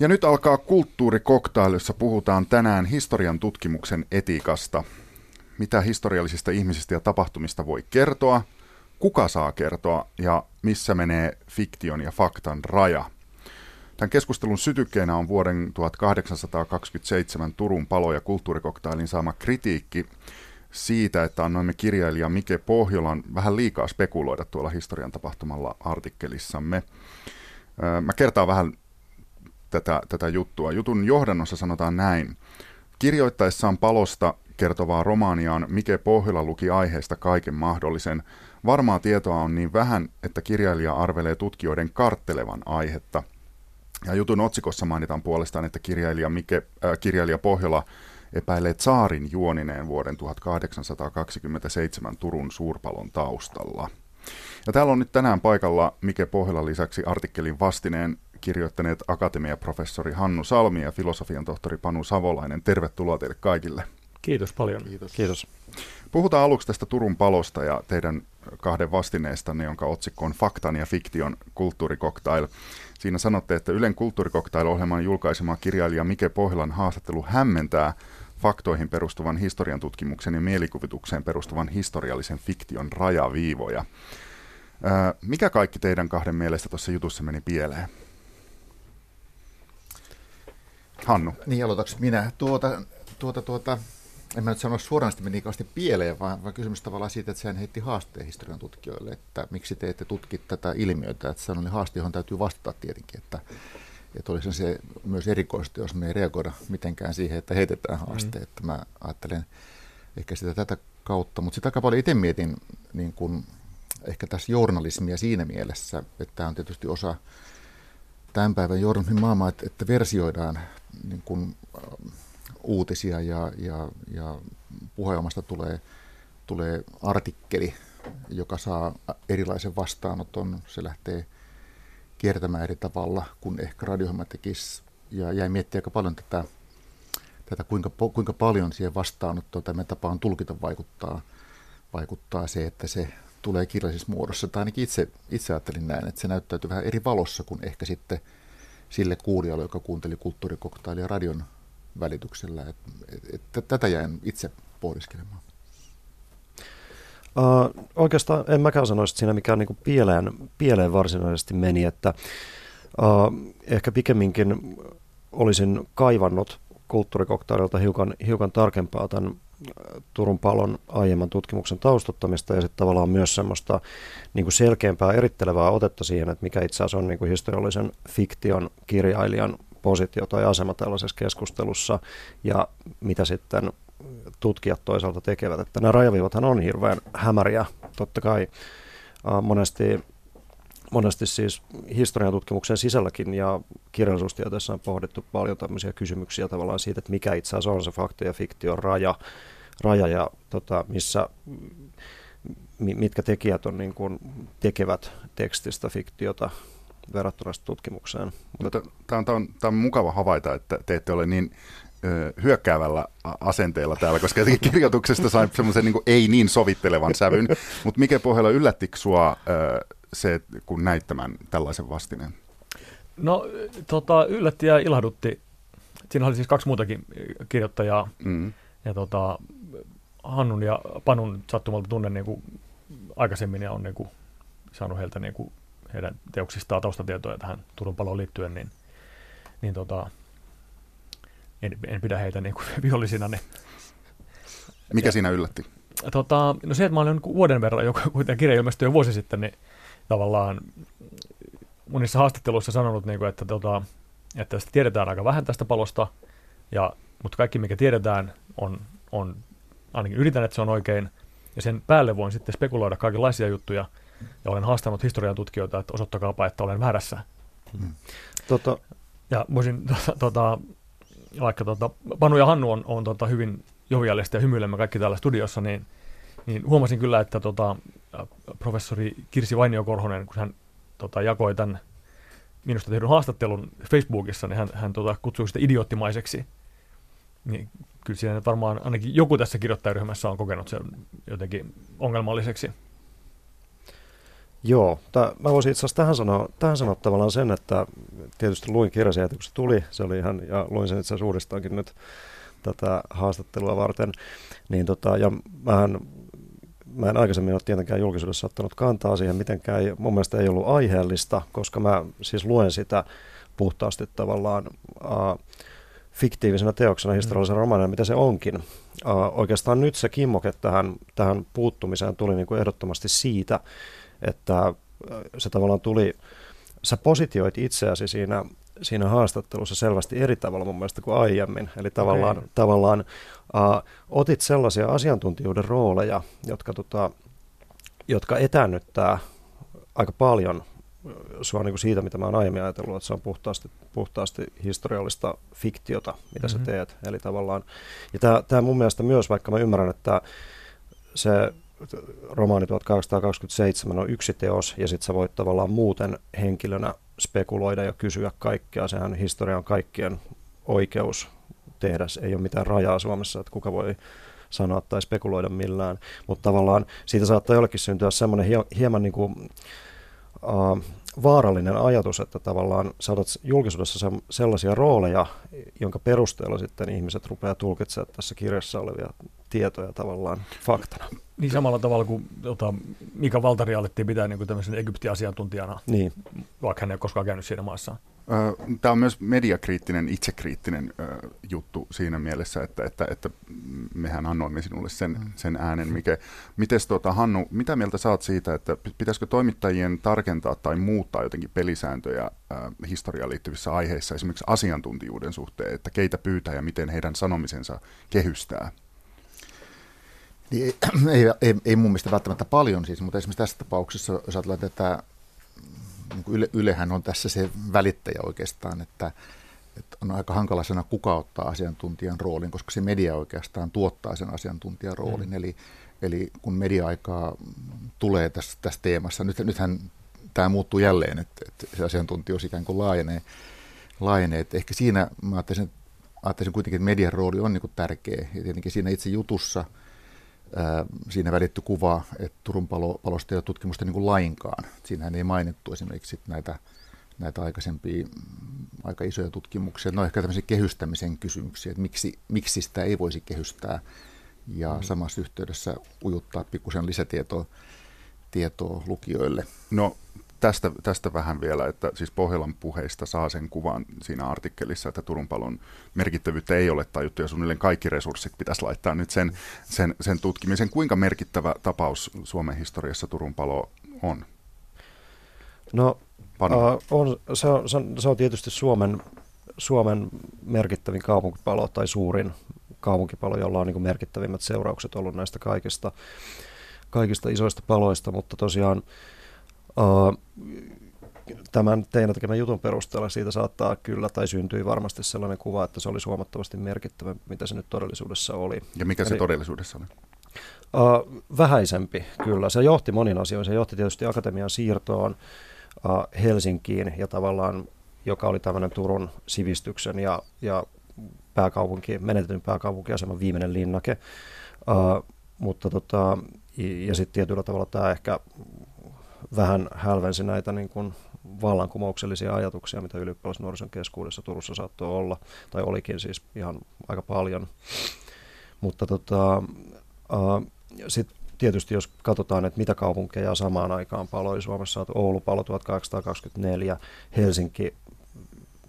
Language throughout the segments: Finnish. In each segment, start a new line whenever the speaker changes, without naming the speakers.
Ja nyt alkaa kulttuurikoktail, jossa puhutaan tänään historian tutkimuksen etiikasta. Mitä historiallisista ihmisistä ja tapahtumista voi kertoa, kuka saa kertoa ja missä menee fiktion ja faktan raja. Tämän keskustelun sytykkeenä on vuoden 1827 Turun palo- ja kulttuurikoktailin saama kritiikki siitä, että annoimme kirjailija Mike Pohjolan vähän liikaa spekuloida tuolla historian tapahtumalla artikkelissamme. Mä kertaan vähän tätä, tätä juttua. Jutun johdannossa sanotaan näin. Kirjoittaessaan palosta kertovaa romaaniaan Mike Pohjola luki aiheesta kaiken mahdollisen. Varmaa tietoa on niin vähän, että kirjailija arvelee tutkijoiden karttelevan aihetta. Ja jutun otsikossa mainitaan puolestaan, että kirjailija, Mike, äh, kirjailija Pohjola epäilee Tsaarin juonineen vuoden 1827 Turun suurpalon taustalla. Ja täällä on nyt tänään paikalla Mike Pohjola lisäksi artikkelin vastineen kirjoittaneet akatemiaprofessori Hannu Salmi ja filosofian tohtori Panu Savolainen. Tervetuloa teille kaikille.
Kiitos paljon.
Kiitos.
Kiitos.
Puhutaan aluksi tästä Turun palosta ja teidän kahden vastineestanne, jonka otsikko on Faktan ja fiktion kulttuurikoktail. Siinä sanotte, että Ylen kulttuurikoktail-ohjelman julkaisema kirjailija Mike Pohjolan haastattelu hämmentää faktoihin perustuvan historian tutkimuksen ja mielikuvitukseen perustuvan historiallisen fiktion rajaviivoja. Mikä kaikki teidän kahden mielestä tuossa jutussa meni pieleen? Hannu.
Niin, aloitaks minä? Tuota, tuota, tuota, en mä nyt sano suoraan että meni kauheasti pieleen, vaan, vaan kysymys tavallaan siitä, että sehän heitti haasteen historian tutkijoille, että miksi te ette tutki tätä ilmiötä, että sellainen haaste, johon täytyy vastata tietenkin, että, että olisi se myös erikoista, jos me ei reagoida mitenkään siihen, että heitetään haaste, mm. että mä ajattelen ehkä sitä tätä kautta, mutta sitä aika paljon itse mietin niin kun, ehkä tässä journalismia siinä mielessä, että tämä on tietysti osa tämän päivän journalismin maailmaa, että, että versioidaan niin kuin, äh, uutisia ja, ja, ja puheomasta tulee, tulee artikkeli, joka saa erilaisen vastaanoton. Se lähtee kiertämään eri tavalla kuin ehkä radiohjelma tekisi. Ja jäi miettiä aika paljon tätä, tätä kuinka, kuinka paljon siihen vastaanottoon tai tapaan tulkita vaikuttaa, vaikuttaa se, että se tulee kirjallisessa muodossa. Tai ainakin itse, itse ajattelin näin, että se näyttäytyy vähän eri valossa kuin ehkä sitten – sille kuulijalle, joka kuunteli kulttuurikoktailia radion välityksellä. Et, et, et, tätä jäin itse pohdiskelemaan.
Uh, oikeastaan en mäkään sanoisi, että siinä mikään niin pieleen, pieleen varsinaisesti meni, että uh, ehkä pikemminkin olisin kaivannut kulttuurikoktaililta hiukan, hiukan tarkempaa tämän Turun palon aiemman tutkimuksen taustuttamista ja sitten tavallaan myös semmoista niin kuin selkeämpää erittelevää otetta siihen, että mikä itse asiassa on niin kuin historiallisen fiktion kirjailijan positio tai asema tällaisessa keskustelussa ja mitä sitten tutkijat toisaalta tekevät. Että nämä rajaviivathan on hirveän hämäriä. Totta kai monesti, monesti siis historian tutkimuksen sisälläkin ja kirjallisuustieteessä on pohdittu paljon tämmöisiä kysymyksiä tavallaan siitä, että mikä itse asiassa on se fakta ja fiktion raja, raja ja tota, missä mitkä tekijät on niin kuin, tekevät tekstistä fiktiota verrattuna tutkimukseen.
Mutta tämä on, tämä, on, tämä on mukava havaita, että te ette ole niin hyökkäävällä asenteella täällä, koska kirjoituksesta sai semmoisen niin ei niin sovittelevan sävyn. Mutta mikä pohjalla yllättikö sinua ö, se, kun näit tämän tällaisen vastineen?
No tota, yllätti ja ilahdutti. Siinä oli siis kaksi muutakin kirjoittajaa. Mm. Ja tota, Hannun ja Panun sattumalta tunnen niin kuin aikaisemmin ja on niin kuin saanut heiltä niin kuin heidän teoksistaan taustatietoja tähän Turun paloon liittyen, niin, niin tota, en, en pidä heitä niin kuin vihollisina. Niin.
Mikä ja, siinä yllätti?
Tota, no se, että mä olen niin vuoden verran, joka kuitenkin kirja ilmestyi jo vuosi sitten, niin tavallaan monissa haastatteluissa sanonut, niin kuin, että, tota, että tiedetään aika vähän tästä palosta, ja, mutta kaikki mikä tiedetään on, on ainakin yritän, että se on oikein, ja sen päälle voin sitten spekuloida kaikenlaisia juttuja, ja olen haastanut historian tutkijoita, että osoittakaapa, että olen väärässä. Hmm. Tota. Ja voisin, tota, tota, vaikka tota, Panu ja Hannu on, on tota, hyvin joviallista ja hymyilemme kaikki täällä studiossa, niin, niin huomasin kyllä, että tota, professori Kirsi Vainio-Korhonen, kun hän tota, jakoi tämän minusta tehdyn haastattelun Facebookissa, niin hän, hän tota, kutsui sitä idioottimaiseksi. Niin kyllä siinä varmaan ainakin joku tässä kirjoittajaryhmässä on kokenut sen jotenkin ongelmalliseksi.
Joo, ta, mä voisin itse asiassa tähän sanoa, tähän sanoa tavallaan sen, että tietysti luin kirjan sieltä, kun se tuli, se oli ihan, ja luin sen itse asiassa uudestaankin nyt tätä haastattelua varten, niin tota, ja mähän, mä en aikaisemmin ole tietenkään julkisuudessa ottanut kantaa siihen mitenkään, mun mielestä ei ollut aiheellista, koska mä siis luen sitä puhtaasti tavallaan uh, fiktiivisena teoksena, mm. historiallisena romaanina, mitä se onkin. Uh, oikeastaan nyt se kimmoke tähän, tähän puuttumiseen tuli niin kuin ehdottomasti siitä, että se tavallaan tuli, sä positioit itseäsi siinä, siinä haastattelussa selvästi eri tavalla mun mielestä kuin aiemmin. Eli tavallaan, okay. tavallaan uh, otit sellaisia asiantuntijuuden rooleja, jotka, tota, jotka etäännyttää aika paljon sua niin kuin siitä, mitä mä oon aiemmin ajatellut, että se on puhtaasti, puhtaasti historiallista fiktiota, mitä mm-hmm. sä teet. Eli tavallaan, ja tämä mun mielestä myös, vaikka mä ymmärrän, että se romaani 1827 on yksi teos, ja sitten sä voit tavallaan muuten henkilönä spekuloida ja kysyä kaikkea. Sehän historia on kaikkien oikeus tehdä. Ei ole mitään rajaa Suomessa, että kuka voi sanoa tai spekuloida millään. Mutta tavallaan siitä saattaa jollekin syntyä semmoinen hieman niin kuin, uh, vaarallinen ajatus, että tavallaan saatat julkisuudessa se, sellaisia rooleja, jonka perusteella sitten ihmiset rupeaa tulkitsemaan tässä kirjassa olevia tietoja tavallaan faktana.
Niin samalla tavalla kuin tota, Mika Valtari alettiin pitää niin tämmöisen Egypti-asiantuntijana, niin. vaikka hän ei ole koskaan käynyt siinä maassa.
Tämä on myös mediakriittinen, itsekriittinen juttu siinä mielessä, että, että, että mehän annoimme sinulle sen, mm. sen äänen. Mikä, mites tuota, Hannu, mitä mieltä saat siitä, että pitäisikö toimittajien tarkentaa tai muuttaa jotenkin pelisääntöjä historiaan liittyvissä aiheissa, esimerkiksi asiantuntijuuden suhteen, että keitä pyytää ja miten heidän sanomisensa kehystää?
Niin ei, ei, ei, ei mun mielestä välttämättä paljon siis, mutta esimerkiksi tässä tapauksessa, jos ajatellaan tätä, niin Yle, Ylehän on tässä se välittäjä oikeastaan, että, että on aika hankala sana kuka ottaa asiantuntijan roolin, koska se media oikeastaan tuottaa sen asiantuntijan roolin. Mm. Eli, eli kun media-aikaa tulee tässä, tässä teemassa, nyt, nythän tämä muuttuu jälleen, että, että se asiantuntijuus ikään kuin laajenee, laajenee. Että ehkä siinä mä ajattelisin, ajattelisin kuitenkin, että median rooli on niin tärkeä. Ja tietenkin siinä itse jutussa – siinä välitty kuva, että Turun palo, palosta ei ole tutkimusta niin kuin lainkaan. Siinähän ei mainittu esimerkiksi näitä, näitä aikaisempia mm, aika isoja tutkimuksia. No ehkä tämmöisiä kehystämisen kysymyksiä, että miksi, miksi sitä ei voisi kehystää ja mm. samassa yhteydessä ujuttaa pikkusen lisätietoa tietoa lukijoille.
No tästä, tästä vähän vielä, että siis Pohjolan puheista saa sen kuvan siinä artikkelissa, että Turun palon merkittävyyttä ei ole tajuttu ja suunnilleen kaikki resurssit pitäisi laittaa nyt sen, sen, sen tutkimisen. Kuinka merkittävä tapaus Suomen historiassa Turun palo on?
No uh, on, se, on, se, on, se on tietysti Suomen, Suomen merkittävin kaupunkipalo tai suurin kaupunkipalo, jolla on niin merkittävimmät seuraukset ollut näistä kaikista, kaikista isoista paloista, mutta tosiaan tämän teidän tekemän jutun perusteella siitä saattaa kyllä tai syntyi varmasti sellainen kuva, että se oli huomattavasti merkittävä, mitä se nyt todellisuudessa oli.
Ja mikä Eli, se todellisuudessa oli?
Uh, vähäisempi kyllä. Se johti monin asioihin. Se johti tietysti akatemian siirtoon uh, Helsinkiin ja tavallaan, joka oli tämmöinen Turun sivistyksen ja, ja pääkaupunki, menetetyn pääkaupunkiaseman viimeinen linnake. Uh, mutta tota, ja sitten tietyllä tavalla tämä ehkä vähän hälvensi näitä niin kuin vallankumouksellisia ajatuksia, mitä ylioppilasnuorison keskuudessa Turussa saattoi olla, tai olikin siis ihan aika paljon. Mutta tota, sitten tietysti jos katsotaan, että mitä kaupunkeja samaan aikaan paloi Suomessa, että Oulu palo 1824, Helsinki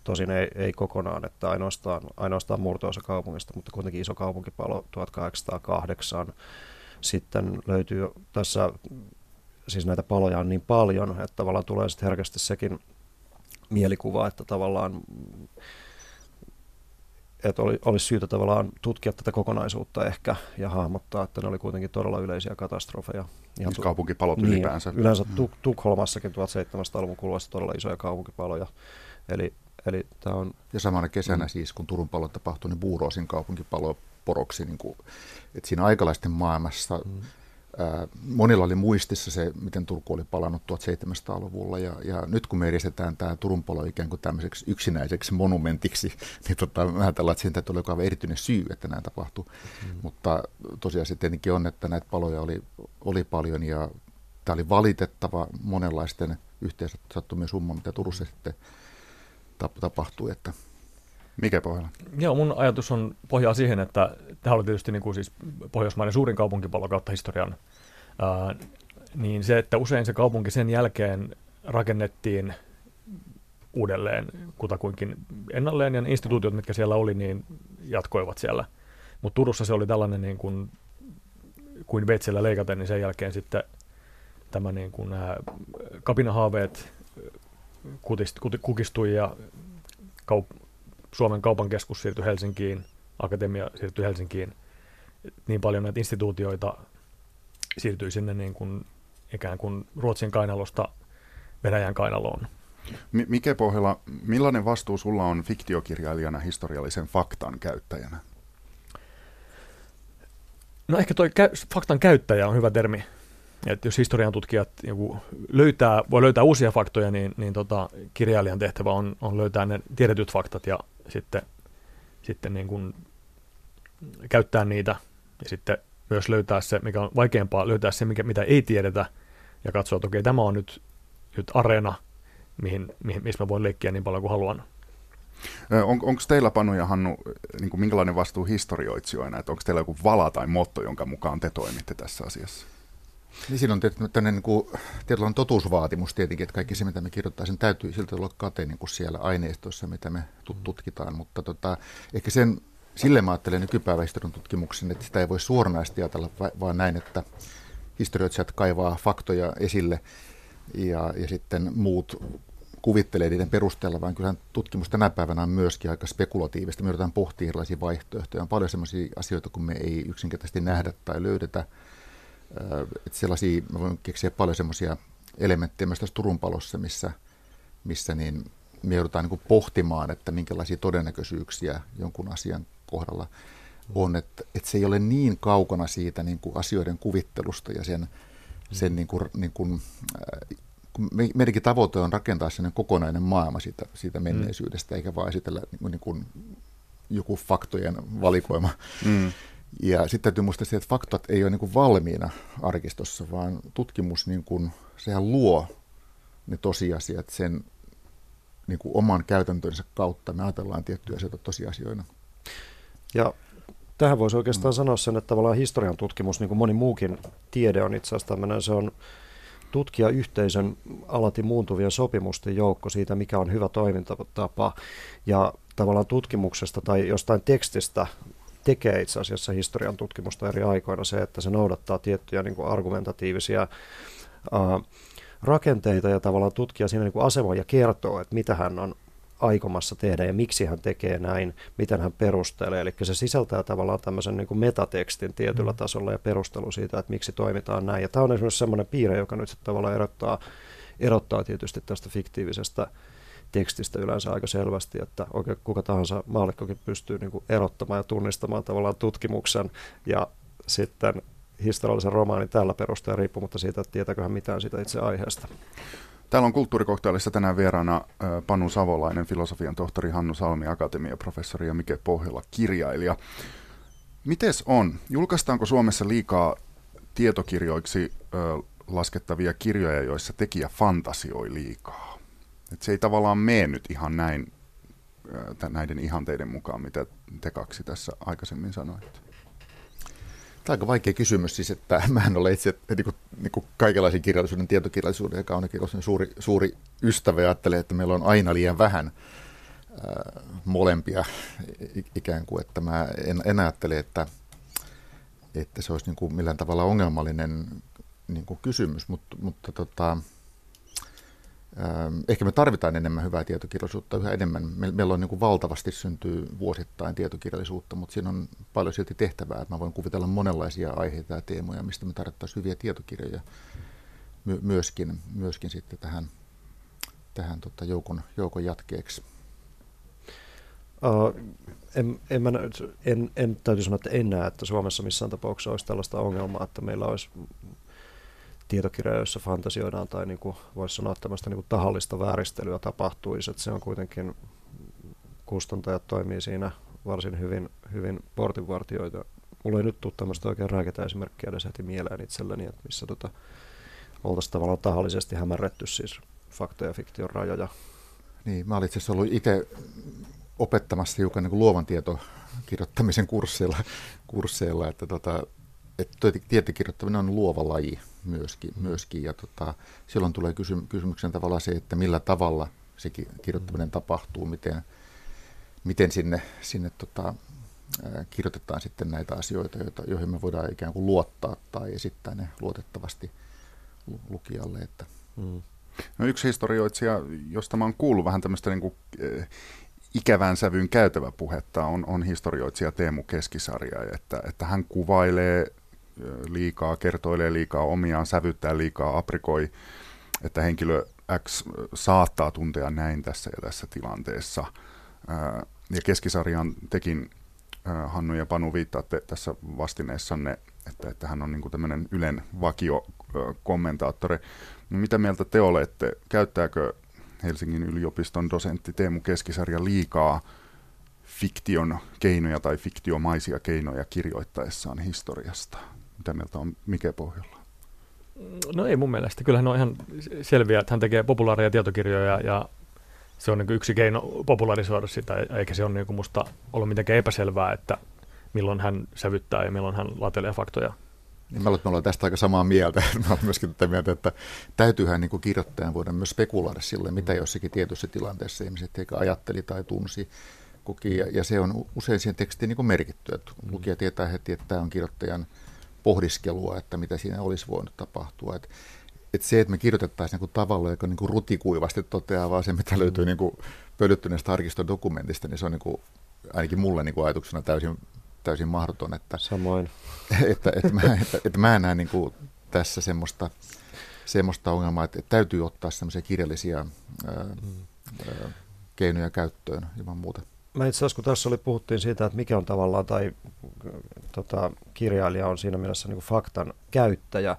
tosin ei, ei kokonaan, että ainoastaan, ainoastaan murtoosa kaupungista, mutta kuitenkin iso kaupunkipalo 1808. Sitten löytyy tässä siis näitä paloja on niin paljon, että tavallaan tulee sitten herkästi sekin mielikuva, että tavallaan että oli, olisi syytä tavallaan tutkia tätä kokonaisuutta ehkä ja hahmottaa, että ne oli kuitenkin todella yleisiä katastrofeja.
Ihan tu- kaupunkipalot niin, ylipäänsä.
Yleensä mm. Tuk- Tukholmassakin 1700-luvun kuluessa todella isoja kaupunkipaloja. Eli, eli tämä on...
Ja samana kesänä mm. siis, kun Turun palo tapahtui, niin Buuroosin kaupunkipalo poroksi. Niin kuin, että siinä aikalaisten maailmassa mm monilla oli muistissa se, miten Turku oli palannut 1700-luvulla ja, ja nyt kun me edistetään tämä Turun palo ikään kuin tämmöiseksi yksinäiseksi monumentiksi, niin tota, mä ajatellaan, että siinä tulee joku erityinen syy, että näin tapahtui. Mm. Mutta tosiaan se tietenkin on, että näitä paloja oli, oli paljon ja tämä oli valitettava monenlaisten yhteensattumien summa, mitä Turussa sitten tapahtui. Että
mikä pohjalla?
Joo, mun ajatus on pohjaa siihen, että tämä oli tietysti niin kuin siis Pohjoismaiden suurin kaupunkipallo kautta historian, ää, niin se, että usein se kaupunki sen jälkeen rakennettiin uudelleen kutakuinkin ennalleen, ja ne instituutiot, mitkä siellä oli, niin jatkoivat siellä. Mutta Turussa se oli tällainen niin kuin, kuin veitsellä leikaten, niin sen jälkeen sitten tämä niin kuin, nämä kapinahaaveet kutist, kukistui ja kaup- Suomen kaupan keskus siirtyi Helsinkiin, akatemia siirtyi Helsinkiin. Niin paljon näitä instituutioita siirtyi sinne niin kuin, ikään kuin Ruotsin kainalosta Venäjän kainaloon.
Mikä pohjalla, millainen vastuu sulla on fiktiokirjailijana historiallisen faktan käyttäjänä?
No ehkä toi kä- faktan käyttäjä on hyvä termi. että jos historian tutkijat joku löytää, voi löytää uusia faktoja, niin, niin tota, kirjailijan tehtävä on, on löytää ne tiedetyt faktat ja sitten, sitten niin kuin käyttää niitä ja sitten myös löytää se, mikä on vaikeampaa, löytää se, mikä, mitä ei tiedetä ja katsoa, että okei, tämä on nyt, nyt areena, mihin, mihin, missä mä voin leikkiä niin paljon kuin haluan.
On, onko teillä, Panu ja Hannu, niin kuin minkälainen vastuu historioitsijoina, että onko teillä joku vala tai motto, jonka mukaan te toimitte tässä asiassa?
Niin siinä on tämmöinen niin kuin, tietynlainen totuusvaatimus tietenkin, että kaikki se, mitä me kirjoittaa, sen täytyy siltä olla kate niin kuin siellä aineistossa, mitä me tutkitaan, mutta tota, ehkä sen, sille mä ajattelen nykypäivän historian tutkimuksen, että sitä ei voi suoranaisesti ajatella vaan näin, että historioitsijat kaivaa faktoja esille ja, ja sitten muut kuvittelee niiden perusteella, vaan kyllähän tutkimus tänä päivänä on myöskin aika spekulatiivista. Me yritetään pohtia erilaisia vaihtoehtoja. On paljon sellaisia asioita, kun me ei yksinkertaisesti nähdä tai löydetä. Että sellaisia, mä voin keksiä paljon sellaisia elementtejä myös tässä Turun palossa, missä, missä niin me joudutaan niin pohtimaan, että minkälaisia todennäköisyyksiä jonkun asian kohdalla on, että, että se ei ole niin kaukana siitä niin kuin asioiden kuvittelusta ja sen, sen niin kuin, niin kuin, meidänkin tavoite on rakentaa sellainen kokonainen maailma siitä, siitä menneisyydestä, mm. eikä vain esitellä niin, niin kuin joku faktojen valikoima. Mm. Ja sitten täytyy muistaa se, että faktat ei ole niin kuin valmiina arkistossa, vaan tutkimus, niin kuin, sehän luo ne tosiasiat sen niin kuin oman käytäntönsä kautta. Me ajatellaan tiettyjä asioita tosiasioina.
Ja tähän voisi oikeastaan mm. sanoa sen, että tavallaan historian tutkimus, niin kuin moni muukin tiede on itse asiassa tämmöinen, se on tutkijayhteisön alati muuntuvien sopimusten joukko siitä, mikä on hyvä toimintatapa. Ja tavallaan tutkimuksesta tai jostain tekstistä tekee itse asiassa historian tutkimusta eri aikoina se, että se noudattaa tiettyjä niin kuin argumentatiivisia ää, rakenteita ja tavallaan tutkija siinä niin kuin asemoja kertoo, että mitä hän on aikomassa tehdä ja miksi hän tekee näin, miten hän perustelee. Eli se sisältää tavallaan tämmöisen niin kuin metatekstin tietyllä mm. tasolla ja perustelu siitä, että miksi toimitaan näin. Ja tämä on esimerkiksi semmoinen piirre, joka nyt tavallaan erottaa, erottaa tietysti tästä fiktiivisestä tekstistä yleensä aika selvästi, että oikein kuka tahansa maallikkokin pystyy niin kuin erottamaan ja tunnistamaan tavallaan tutkimuksen ja sitten historiallisen romaanin tällä perusteella riippumatta siitä, että tietääkö hän mitään siitä itse aiheesta.
Täällä on kulttuurikoktailissa tänään vieraana Panu Savolainen, filosofian tohtori Hannu Salmi, akatemiaprofessori ja Mike Pohjola, kirjailija. Mites on? Julkaistaanko Suomessa liikaa tietokirjoiksi laskettavia kirjoja, joissa tekijä fantasioi liikaa? Et se ei tavallaan mene nyt ihan näin näiden ihanteiden mukaan, mitä te kaksi tässä aikaisemmin sanoitte.
Tämä on aika vaikea kysymys, siis että mä en ole itse niin kuin, niin kuin kaikenlaisen kirjallisuuden, tietokirjallisuuden ja kaunokirjallisuuden suuri, suuri ystävä ja ajattelee, että meillä on aina liian vähän ää, molempia ikään kuin, että mä en, en ajattele, että, että se olisi niin kuin millään tavalla ongelmallinen niin kuin kysymys, mutta, mutta tota, Ehkä me tarvitaan enemmän hyvää tietokirjallisuutta yhä enemmän. Meillä on niin kuin valtavasti syntyy vuosittain tietokirjallisuutta, mutta siinä on paljon silti tehtävää. Mä voin kuvitella monenlaisia aiheita ja teemoja, mistä me tarvittaisiin hyviä tietokirjoja my- myöskin, myöskin sitten tähän, tähän tota joukon, joukon jatkeeksi.
Uh, en, en, mä, en, en täytyy sanoa, että en näe, että Suomessa missään tapauksessa olisi tällaista ongelmaa, että meillä olisi tietokirja, joissa fantasioidaan tai niin kuin voisi sanoa tämmöistä niin tahallista vääristelyä tapahtuisi, että se on kuitenkin, kustantajat toimii siinä varsin hyvin, hyvin portinvartioita. Mulla ei nyt tule tämmöistä oikein rääketä esimerkkiä edes heti mieleen itselleni, että missä tota, oltaisiin tavallaan tahallisesti hämärretty siis fakta- ja fiktion rajoja.
Niin, mä olin itse asiassa ollut itse opettamassa hiukan niin kuin luovan tietokirjoittamisen kursseilla, kursseilla että tota, että tietokirjoittaminen on luova laji myöskin, myöskin ja tota, silloin tulee kysy, kysymyksen tavallaan se, että millä tavalla se kirjoittaminen tapahtuu, miten, miten sinne, sinne tota, kirjoitetaan sitten näitä asioita, joita, joihin me voidaan ikään kuin luottaa tai esittää ne luotettavasti lukijalle. Että. Mm.
No yksi historioitsija, josta mä oon kuullut vähän tämmöistä niin ikävän sävyyn käytävä puhetta, on, on historioitsija Teemu Keskisarja, että, että hän kuvailee liikaa, kertoilee liikaa omiaan, sävyttää liikaa, aprikoi, että henkilö X saattaa tuntea näin tässä ja tässä tilanteessa. Ja Keskisarjan tekin Hannu ja Panu viittaatte tässä vastineessanne, että, että hän on niin tämmöinen Ylen vakiokommentaattori. No, mitä mieltä te olette? Käyttääkö Helsingin yliopiston dosentti Teemu Keskisarja liikaa fiktion keinoja tai fiktiomaisia keinoja kirjoittaessaan historiasta? Mitä mieltä on Mike Pohjolla?
No ei mun mielestä. Kyllähän on ihan selviä, että hän tekee populaaria tietokirjoja ja se on niin yksi keino popularisoida sitä, eikä se ole niin musta ollut mitenkään epäselvää, että milloin hän sävyttää ja milloin hän latelee faktoja.
Niin mä luulen, että me ollaan tästä aika samaa mieltä. Mä olen myöskin tätä mieltä, että täytyyhän niin kirjoittajan voida myös spekuloida sille, mitä jossakin tietyssä tilanteessa ihmiset eikä ajatteli tai tunsi. Kuki, ja, ja se on usein siihen tekstiin niin merkitty, että lukija tietää heti, että tämä on kirjoittajan pohdiskelua, että mitä siinä olisi voinut tapahtua. Että että se, että me kirjoitettaisiin niin tavalla, joka niin kuin rutikuivasti toteaa vaan se, mitä löytyy niin kuin pölyttyneestä arkistodokumentista, niin se on niin kuin, ainakin mulle niin kuin ajatuksena täysin, täysin mahdoton. Että,
Samoin.
Että, että, mä, että, että mä en näe niin kuin tässä semmoista, semmoista ongelmaa, että, että täytyy ottaa semmoisia kirjallisia ää, ää, keinoja käyttöön ilman muuta.
Mä itse asiassa, kun tässä oli, puhuttiin siitä, että mikä on tavallaan, tai tota, kirjailija on siinä mielessä niin kuin faktan käyttäjä,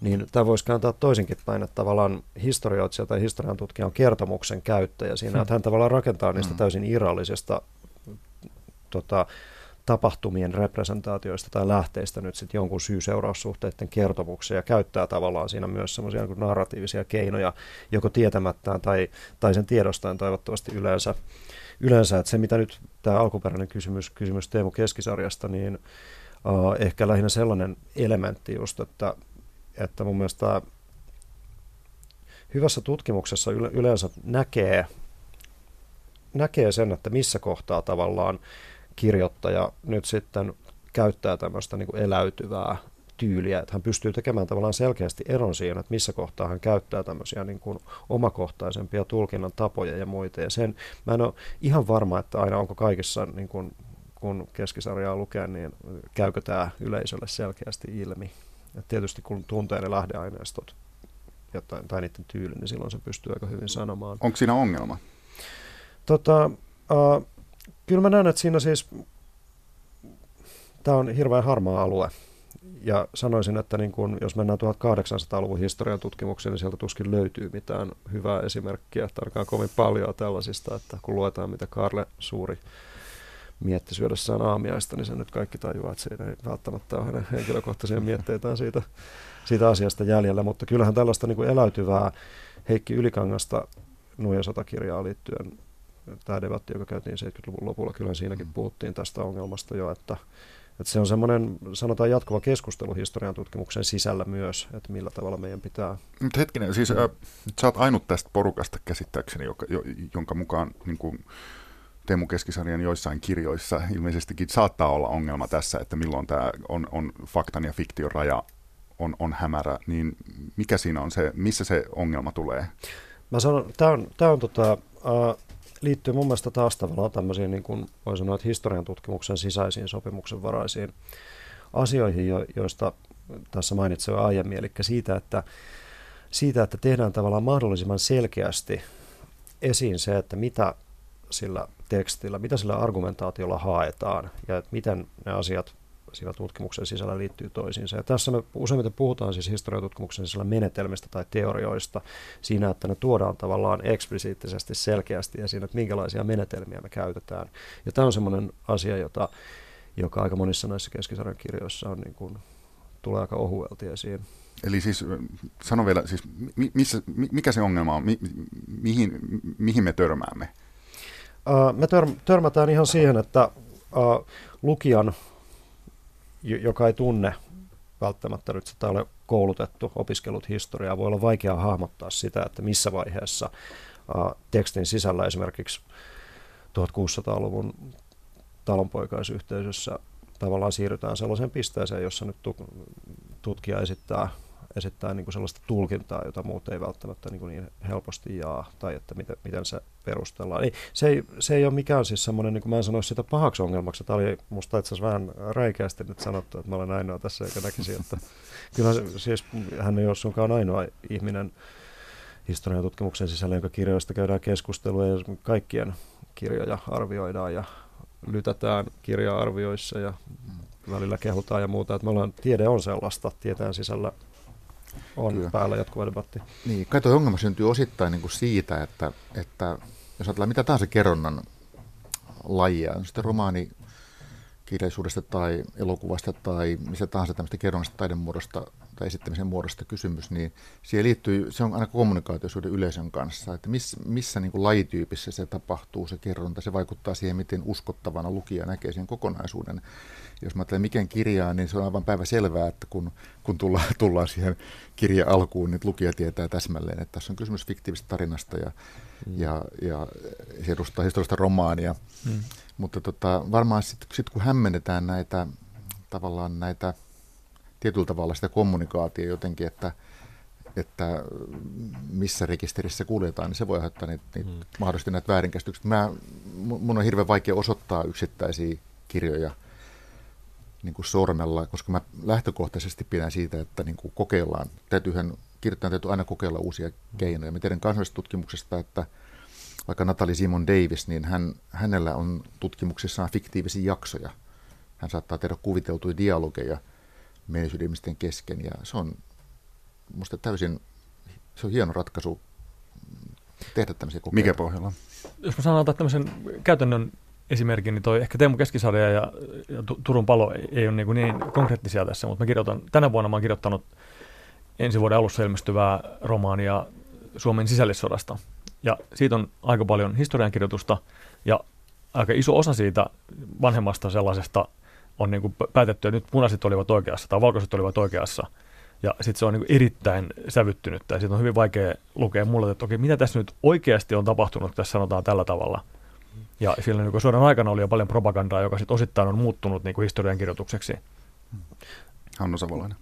niin tämä voisi kääntää toisinkin päin, että tavallaan historioitsija tai historian tutkija on kertomuksen käyttäjä siinä, hmm. että hän tavallaan rakentaa niistä hmm. täysin irrallisesta tota, tapahtumien representaatioista tai lähteistä nyt sitten jonkun syy-seuraussuhteiden kertomuksia ja käyttää tavallaan siinä myös semmoisia niin narratiivisia keinoja, joko tietämättään tai, tai sen tiedostaen toivottavasti yleensä. Yleensä, että se mitä nyt tämä alkuperäinen kysymys, kysymys Teemu Keskisarjasta, niin uh, ehkä lähinnä sellainen elementti just, että että mun mielestä hyvässä tutkimuksessa yleensä näkee, näkee sen, että missä kohtaa tavallaan kirjoittaja nyt sitten käyttää tämmöistä niin kuin eläytyvää tyyliä, että hän pystyy tekemään tavallaan selkeästi eron siihen, että missä kohtaa hän käyttää tämmöisiä niin kuin omakohtaisempia tulkinnan tapoja ja muita. Ja sen, mä en ole ihan varma, että aina onko kaikissa, niin kuin, kun keskisarjaa lukee, niin käykö tämä yleisölle selkeästi ilmi. Et tietysti kun tuntee ne lähdeaineistot ja, tai, tai niiden tyylin, niin silloin se pystyy aika hyvin sanomaan.
Onko siinä ongelma?
Tota, uh, kyllä mä näen, että siinä siis tämä on hirveän harmaa alue. Ja sanoisin, että niin kun, jos mennään 1800-luvun historian tutkimukseen, niin sieltä tuskin löytyy mitään hyvää esimerkkiä, että ainakaan kovin paljon tällaisista, että kun luetaan, mitä Karle Suuri mietti syödessään aamiaista, niin se nyt kaikki tajuaa, että se ei välttämättä ole hänen henkilökohtaisia mietteitään siitä, siitä asiasta jäljellä. Mutta kyllähän tällaista niin kuin eläytyvää Heikki Ylikangasta Nuija-sotakirjaa liittyen, tämä debatti, joka käytiin 70-luvun lopulla, kyllä siinäkin mm. puhuttiin tästä ongelmasta jo, että, että se on semmoinen, sanotaan jatkuva keskustelu historian tutkimuksen sisällä myös, että millä tavalla meidän pitää...
Mutta hetkinen, siis äh, sä oot ainut tästä porukasta käsittääkseni, joka, jo, jonka mukaan niin kuin, Teemu Keskisarjan joissain kirjoissa ilmeisestikin saattaa olla ongelma tässä, että milloin tämä on, on faktan ja fiktion raja on, on hämärä, niin mikä siinä on se, missä se ongelma tulee?
Mä sanon, tämä on, tää on tota, äh, liittyy mun mielestä taas tavallaan tämmöisiin, niin kuin voi sanoa, että historian tutkimuksen sisäisiin sopimuksenvaraisiin asioihin, jo, joista tässä mainitsin jo aiemmin, eli siitä että, siitä, että tehdään tavallaan mahdollisimman selkeästi esiin se, että mitä sillä tekstillä, mitä sillä argumentaatiolla haetaan ja että miten ne asiat siinä tutkimuksen sisällä liittyy toisiinsa. Ja tässä me useimmiten puhutaan siis historiatutkimuksen sisällä menetelmistä tai teorioista siinä, että ne tuodaan tavallaan eksplisiittisesti selkeästi esiin, että minkälaisia menetelmiä me käytetään. Ja tämä on semmoinen asia, jota, joka aika monissa näissä keskisarjan kirjoissa on niin kuin, tulee aika ohuelti esiin.
Eli siis sano vielä, siis missä, mikä se ongelma on, mi, mihin, mihin me törmäämme?
Me tör, törmätään ihan siihen, että lukijan, joka ei tunne välttämättä nyt sitä ole koulutettu, opiskellut historiaa, voi olla vaikea hahmottaa sitä, että missä vaiheessa tekstin sisällä esimerkiksi 1600-luvun talonpoikaisyhteisössä tavallaan siirrytään sellaiseen pisteeseen, jossa nyt tutkija esittää, esittää niin kuin sellaista tulkintaa, jota muut ei välttämättä niin, kuin niin helposti jaa, tai että miten, miten se perustellaan. Ei, se, ei, se ei ole mikään siis semmoinen, niin kuin mä en sanoisi sitä pahaksi ongelmaksi, tämä oli musta itse asiassa vähän räikeästi nyt sanottu, että mä olen ainoa tässä, eikä näkisi, että kyllä siis hän ei ole sunkaan ainoa ihminen historian tutkimuksen sisällä, jonka kirjoista käydään keskustelua ja kaikkien kirjoja arvioidaan ja lytätään kirja-arvioissa ja välillä kehutaan ja muuta. Että me ollaan, tiede on sellaista, tieteen sisällä on Kyllä. päällä jatkuva debatti.
Niin, kai tuo ongelma syntyy osittain niin kuin siitä, että, että jos ajatellaan mitä tahansa kerronnan lajia, on sitten romaani, kirjallisuudesta tai elokuvasta tai mistä tahansa tämmöistä kerronnasta taidemuodosta tai esittämisen muodosta kysymys, niin siihen liittyy, se on aina kommunikaatiosuuden yleisön kanssa, että miss, missä niin kuin lajityypissä se tapahtuu, se kerronta, se vaikuttaa siihen, miten uskottavana lukija näkee sen kokonaisuuden. Jos mä ajattelen mikä kirjaa, niin se on aivan päivä selvää, että kun, kun tullaan, tullaan siihen kirja alkuun, niin lukija tietää täsmälleen, että tässä on kysymys fiktiivisestä tarinasta ja, mm. ja, ja se edustaa historiallista romaania. Mm. Mutta tota, varmaan sitten sit kun hämmennetään näitä tavallaan näitä tietyllä tavalla sitä kommunikaatio jotenkin, että, että missä rekisterissä kuljetaan, niin se voi aiheuttaa niitä, niitä mm. mahdollisesti näitä väärinkäsityksiä. Mä, mun on hirveän vaikea osoittaa yksittäisiä kirjoja niin kuin sormella, koska mä lähtökohtaisesti pidän siitä, että niin kuin kokeillaan, täytyyhän kirjoittajan täytyy aina kokeilla uusia keinoja. Mä tiedän kansallisesta tutkimuksesta, että vaikka Natalie Simon Davis, niin hän, hänellä on tutkimuksissaan fiktiivisiä jaksoja. Hän saattaa tehdä kuviteltuja dialogeja menneisyyden ihmisten kesken ja se on minusta täysin, se on hieno ratkaisu tehdä tämmöisiä kokeita.
Mikä pohjalla?
Jos mä antaa tämmöisen käytännön esimerkin, niin toi ehkä Teemu Keskisarja ja, ja Turun palo ei, ei ole niin, niin konkreettisia tässä, mutta mä kirjoitan, tänä vuonna mä oon kirjoittanut ensi vuoden alussa ilmestyvää romaania Suomen sisällissodasta. Ja siitä on aika paljon historiankirjoitusta ja aika iso osa siitä vanhemmasta sellaisesta on niin kuin päätetty, että nyt punaiset olivat oikeassa tai valkoiset olivat oikeassa. Ja sitten se on niin erittäin sävyttynyt. Ja siitä on hyvin vaikea lukea mulle, että okei, mitä tässä nyt oikeasti on tapahtunut, tässä sanotaan tällä tavalla. Ja sillä niin sodan aikana oli jo paljon propagandaa, joka sitten osittain on muuttunut niin kuin historiankirjoitukseksi.
Hannu Savolainen.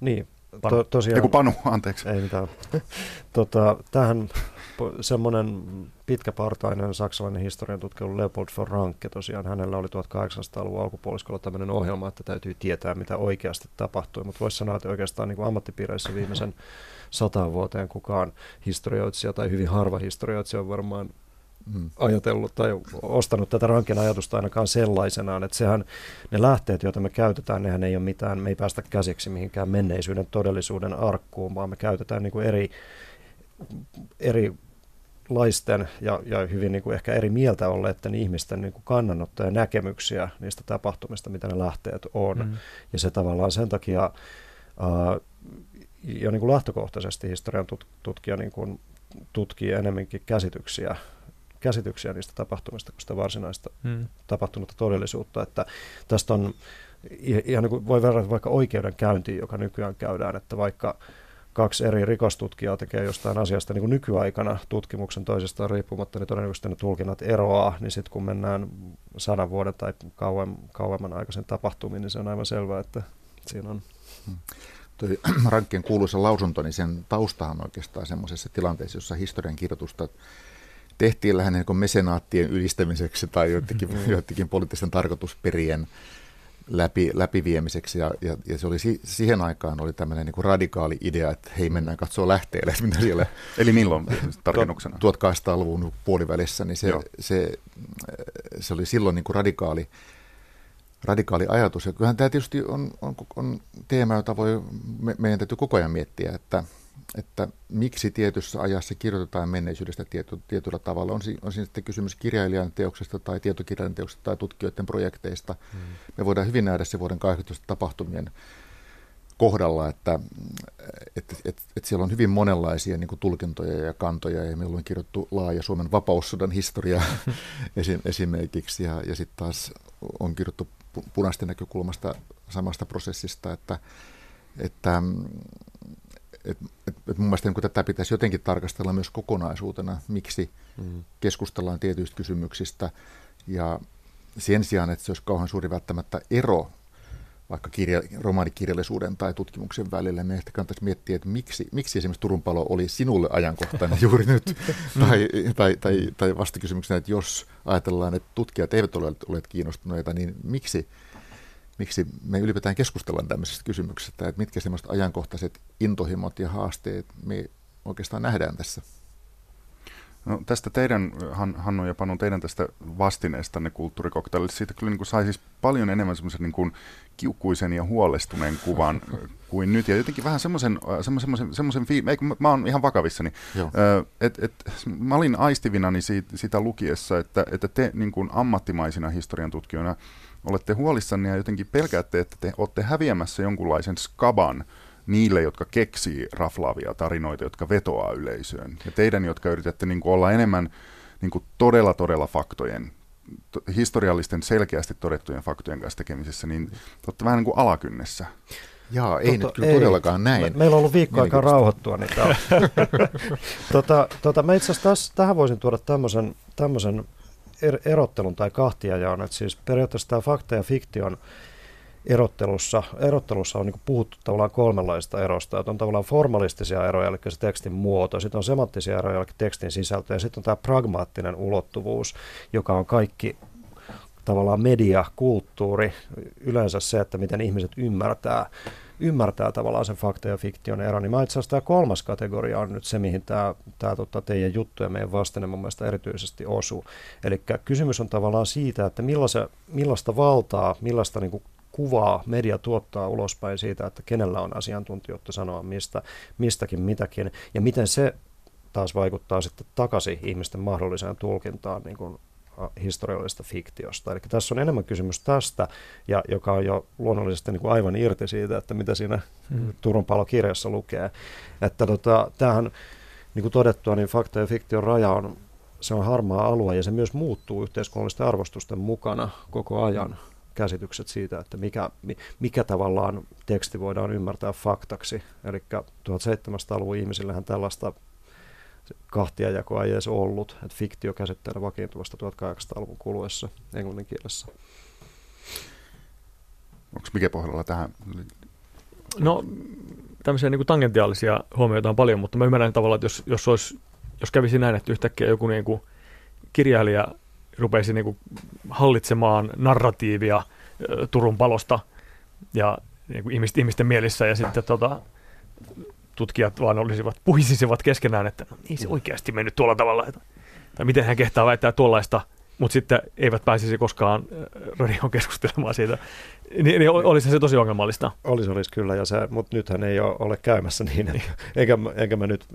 Niin, To, tosiaan,
Eiku Panu, anteeksi.
Ei mitään. tota, tähän semmoinen pitkäpartainen saksalainen historian tutkija Leopold von Ranke tosiaan, hänellä oli 1800-luvun alkupuoliskolla tämmöinen ohjelma, että täytyy tietää, mitä oikeasti tapahtui, mutta voisi sanoa, että oikeastaan niin kuin ammattipiireissä viimeisen sata vuoteen kukaan historioitsija tai hyvin harva historioitsija on varmaan mm. ajatellut tai ostanut tätä rankin ajatusta ainakaan sellaisenaan, että sehän ne lähteet, joita me käytetään, nehän ei ole mitään, me ei päästä käsiksi mihinkään menneisyyden todellisuuden arkkuun, vaan me käytetään niin kuin eri, eri laisten ja, ja hyvin niin kuin ehkä eri mieltä olleiden ihmisten niin kuin kannanottoja ja näkemyksiä niistä tapahtumista, mitä ne lähteet on. Mm. Ja se tavallaan sen takia ää, jo niin kuin lähtökohtaisesti historian tutkija niin kuin tutkii enemmänkin käsityksiä käsityksiä niistä tapahtumista kuin sitä varsinaista hmm. tapahtunutta todellisuutta. Että tästä on ihan niin kuin voi verrata vaikka oikeudenkäyntiin, joka nykyään käydään, että vaikka kaksi eri rikostutkijaa tekee jostain asiasta niin kuin nykyaikana tutkimuksen toisestaan riippumatta, niin todennäköisesti ne tulkinnat eroaa, niin sitten kun mennään sadan vuoden tai kauem, kauemman aikaisen tapahtumiin, niin se on aivan selvää, että siinä on... Hmm.
Tuo Rankkien kuuluisa lausunto, niin sen taustahan oikeastaan semmoisessa tilanteessa, jossa historian kirjoitusta tehtiin lähinnä niin mesenaattien ylistämiseksi tai joidenkin, mm. joidenkin poliittisten tarkoitusperien läpi, läpiviemiseksi. Ja, ja, ja se oli siihen aikaan oli tämmöinen niin radikaali idea, että hei mennään katsoa lähteelle, että mitä siellä...
Eli milloin tarkennuksena?
1800-luvun puolivälissä, niin se, se, se oli silloin niin kuin radikaali, radikaali ajatus. Ja kyllähän tämä tietysti on, on, on teema, jota voi, me, meidän täytyy koko ajan miettiä, että että miksi tietyssä ajassa kirjoitetaan menneisyydestä tiety, tietyllä tavalla. On, on siinä sitten kysymys kirjailijan teoksesta tai tietokirjan teoksesta tai tutkijoiden projekteista. Hmm. Me voidaan hyvin nähdä se vuoden 18 tapahtumien kohdalla, että et, et, et siellä on hyvin monenlaisia niin kuin tulkintoja ja kantoja, ja meillä on kirjoittu laaja Suomen vapaussodan historia esimerkiksi, ja, ja sitten taas on kirjoittu punaisten näkökulmasta samasta prosessista, että, että et, et, et mun mielestä niin tätä pitäisi jotenkin tarkastella myös kokonaisuutena, miksi mm. keskustellaan tietyistä kysymyksistä, ja sen sijaan, että se olisi kauhean suuri välttämättä ero vaikka kirja, romaanikirjallisuuden tai tutkimuksen välillä, me ehkä kannattaisi miettiä, että miksi, miksi esimerkiksi Turun palo oli sinulle ajankohtainen juuri nyt, tai, tai, tai, tai vastakysymyksenä, että jos ajatellaan, että tutkijat eivät ole olleet kiinnostuneita, niin miksi, miksi me ylipäätään keskustellaan tämmöisestä kysymyksestä, että mitkä semmoiset ajankohtaiset intohimot ja haasteet me oikeastaan nähdään tässä?
No, tästä teidän, Hannu ja Panu, teidän tästä vastineestanne kulttuurikoktailille, siitä kyllä niin kuin sai siis paljon enemmän semmoisen niin kuin kiukkuisen ja huolestuneen kuvan kuin nyt. Ja jotenkin vähän semmoisen, semmoisen, semmoisen fiil- eikö, mä, mä oon ihan vakavissani. Et, et, mä olin aistivinani siitä, sitä lukiessa, että, että te niin kuin ammattimaisina historian tutkijoina olette huolissanne ja jotenkin pelkäätte, että te olette häviämässä jonkunlaisen skaban niille, jotka keksii raflaavia tarinoita, jotka vetoaa yleisöön. Ja teidän, jotka yritätte niin kuin olla enemmän niin kuin todella, todella faktojen, to, historiallisten selkeästi todettujen faktojen kanssa tekemisessä, niin olette vähän niin kuin alakynnessä.
Jaa, ei Toto, nyt kyllä ei. todellakaan näin. Me,
meillä on ollut viikko aikaa rauhoittua. Niin tota, tota, mä itse asiassa tähän voisin tuoda tämmöisen, tämmöisen er, erottelun tai kahtiajaon, että siis periaatteessa tämä fakta ja fiktion erottelussa, erottelussa on niin puhuttu tavallaan kolmenlaista erosta. Että on tavallaan formalistisia eroja, eli se tekstin muoto, sitten on semanttisia eroja, eli tekstin sisältö, ja sitten on tämä pragmaattinen ulottuvuus, joka on kaikki tavallaan media, kulttuuri, yleensä se, että miten ihmiset ymmärtää, ymmärtää tavallaan sen fakta ja fiktion eron. Niin mä itse asiassa tämä kolmas kategoria on nyt se, mihin tämä, tämä tota, teidän juttu ja meidän vastine mun mielestä erityisesti osuu. Eli kysymys on tavallaan siitä, että millaista, millaista valtaa, millaista niin kuin kuvaa media tuottaa ulospäin siitä, että kenellä on asiantuntijoita sanoa mistä, mistäkin mitäkin, ja miten se taas vaikuttaa sitten takaisin ihmisten mahdolliseen tulkintaan niin kuin historiallisesta fiktiosta. Eli tässä on enemmän kysymys tästä, ja joka on jo luonnollisesti niin kuin aivan irti siitä, että mitä siinä hmm. Turun palokirjassa lukee. Että tota, tämähän, niin kuin todettua, niin fakta ja fiktion raja on, se on harmaa alue, ja se myös muuttuu yhteiskunnallisten arvostusten mukana koko ajan käsitykset siitä, että mikä, mikä tavallaan teksti voidaan ymmärtää faktaksi. Eli 1700-luvun ihmisillähän tällaista kahtiajakoa ei edes ollut, että fiktio käsitteenä vakiintuvasta 1800-luvun kuluessa englannin kielessä.
Onko mikä pohjalla tähän?
No, tämmöisiä niin kuin tangentiaalisia huomioita on paljon, mutta mä ymmärrän tavallaan, että jos, jos, olisi, jos kävisi näin, että yhtäkkiä joku niin kuin kirjailija rupeisi niin kuin hallitsemaan narratiivia Turun palosta ja niin kuin ihmisten, ihmisten mielissä ja sitten tota, tutkijat vaan olisivat, puhisisivat keskenään, että no, ei se oikeasti mennyt tuolla tavalla, että, tai miten hän kehtaa väittää tuollaista, mutta sitten eivät pääsisi koskaan radioon keskustelemaan siitä. Niin, niin olisi se tosi ongelmallista.
Olisi, olisi kyllä, ja se, mutta nythän ei ole, ole käymässä niin, että, eikä, eikä mä nyt,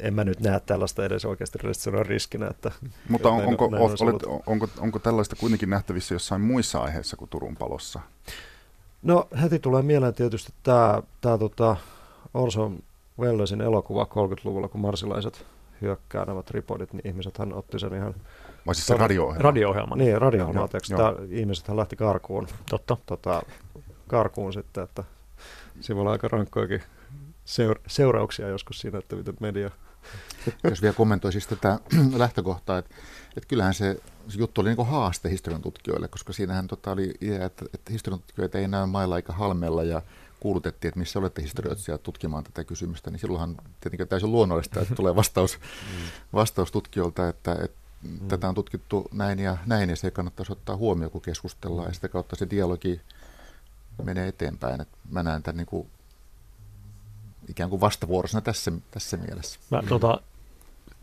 en mä nyt näe tällaista edes oikeasti riskinä. Että,
mutta on, onko, näin olet, onko, onko, onko tällaista kuitenkin nähtävissä jossain muissa aiheissa kuin Turun palossa?
No heti tulee mieleen tietysti tämä, tämä tota Orson Wellesin elokuva 30-luvulla, kun marsilaiset hyökkää nämä tripodit, niin ihmisethän otti sen ihan
vai siis se radio-ohjelma?
Radio-ohjelma.
Niin, radio-ohjelma. Ihmisethän lähti karkuun.
Totta.
Tota, karkuun sitten, että siinä voi olla aika rankkojakin seur- seurauksia joskus siinä, että miten media...
Jos vielä kommentoisi siis tätä lähtökohtaa, että, että kyllähän se, se juttu oli niin haaste historian tutkijoille, koska siinähän tota oli idea, että, että historian tutkijoita ei näy mailla eikä halmella ja kuulutettiin, että missä olette historioitsijat tutkimaan tätä kysymystä, niin silloinhan tietenkin täysin luonnollista, että tulee vastaus, mm. vastaus tutkijoilta, että, että Mm. Tätä on tutkittu näin ja näin, ja se kannattaisi ottaa huomioon, kun keskustellaan, ja sitä kautta se dialogi menee eteenpäin. Et mä näen tämän niin kuin ikään kuin vastavuorosena tässä, tässä mielessä.
Mä, tota,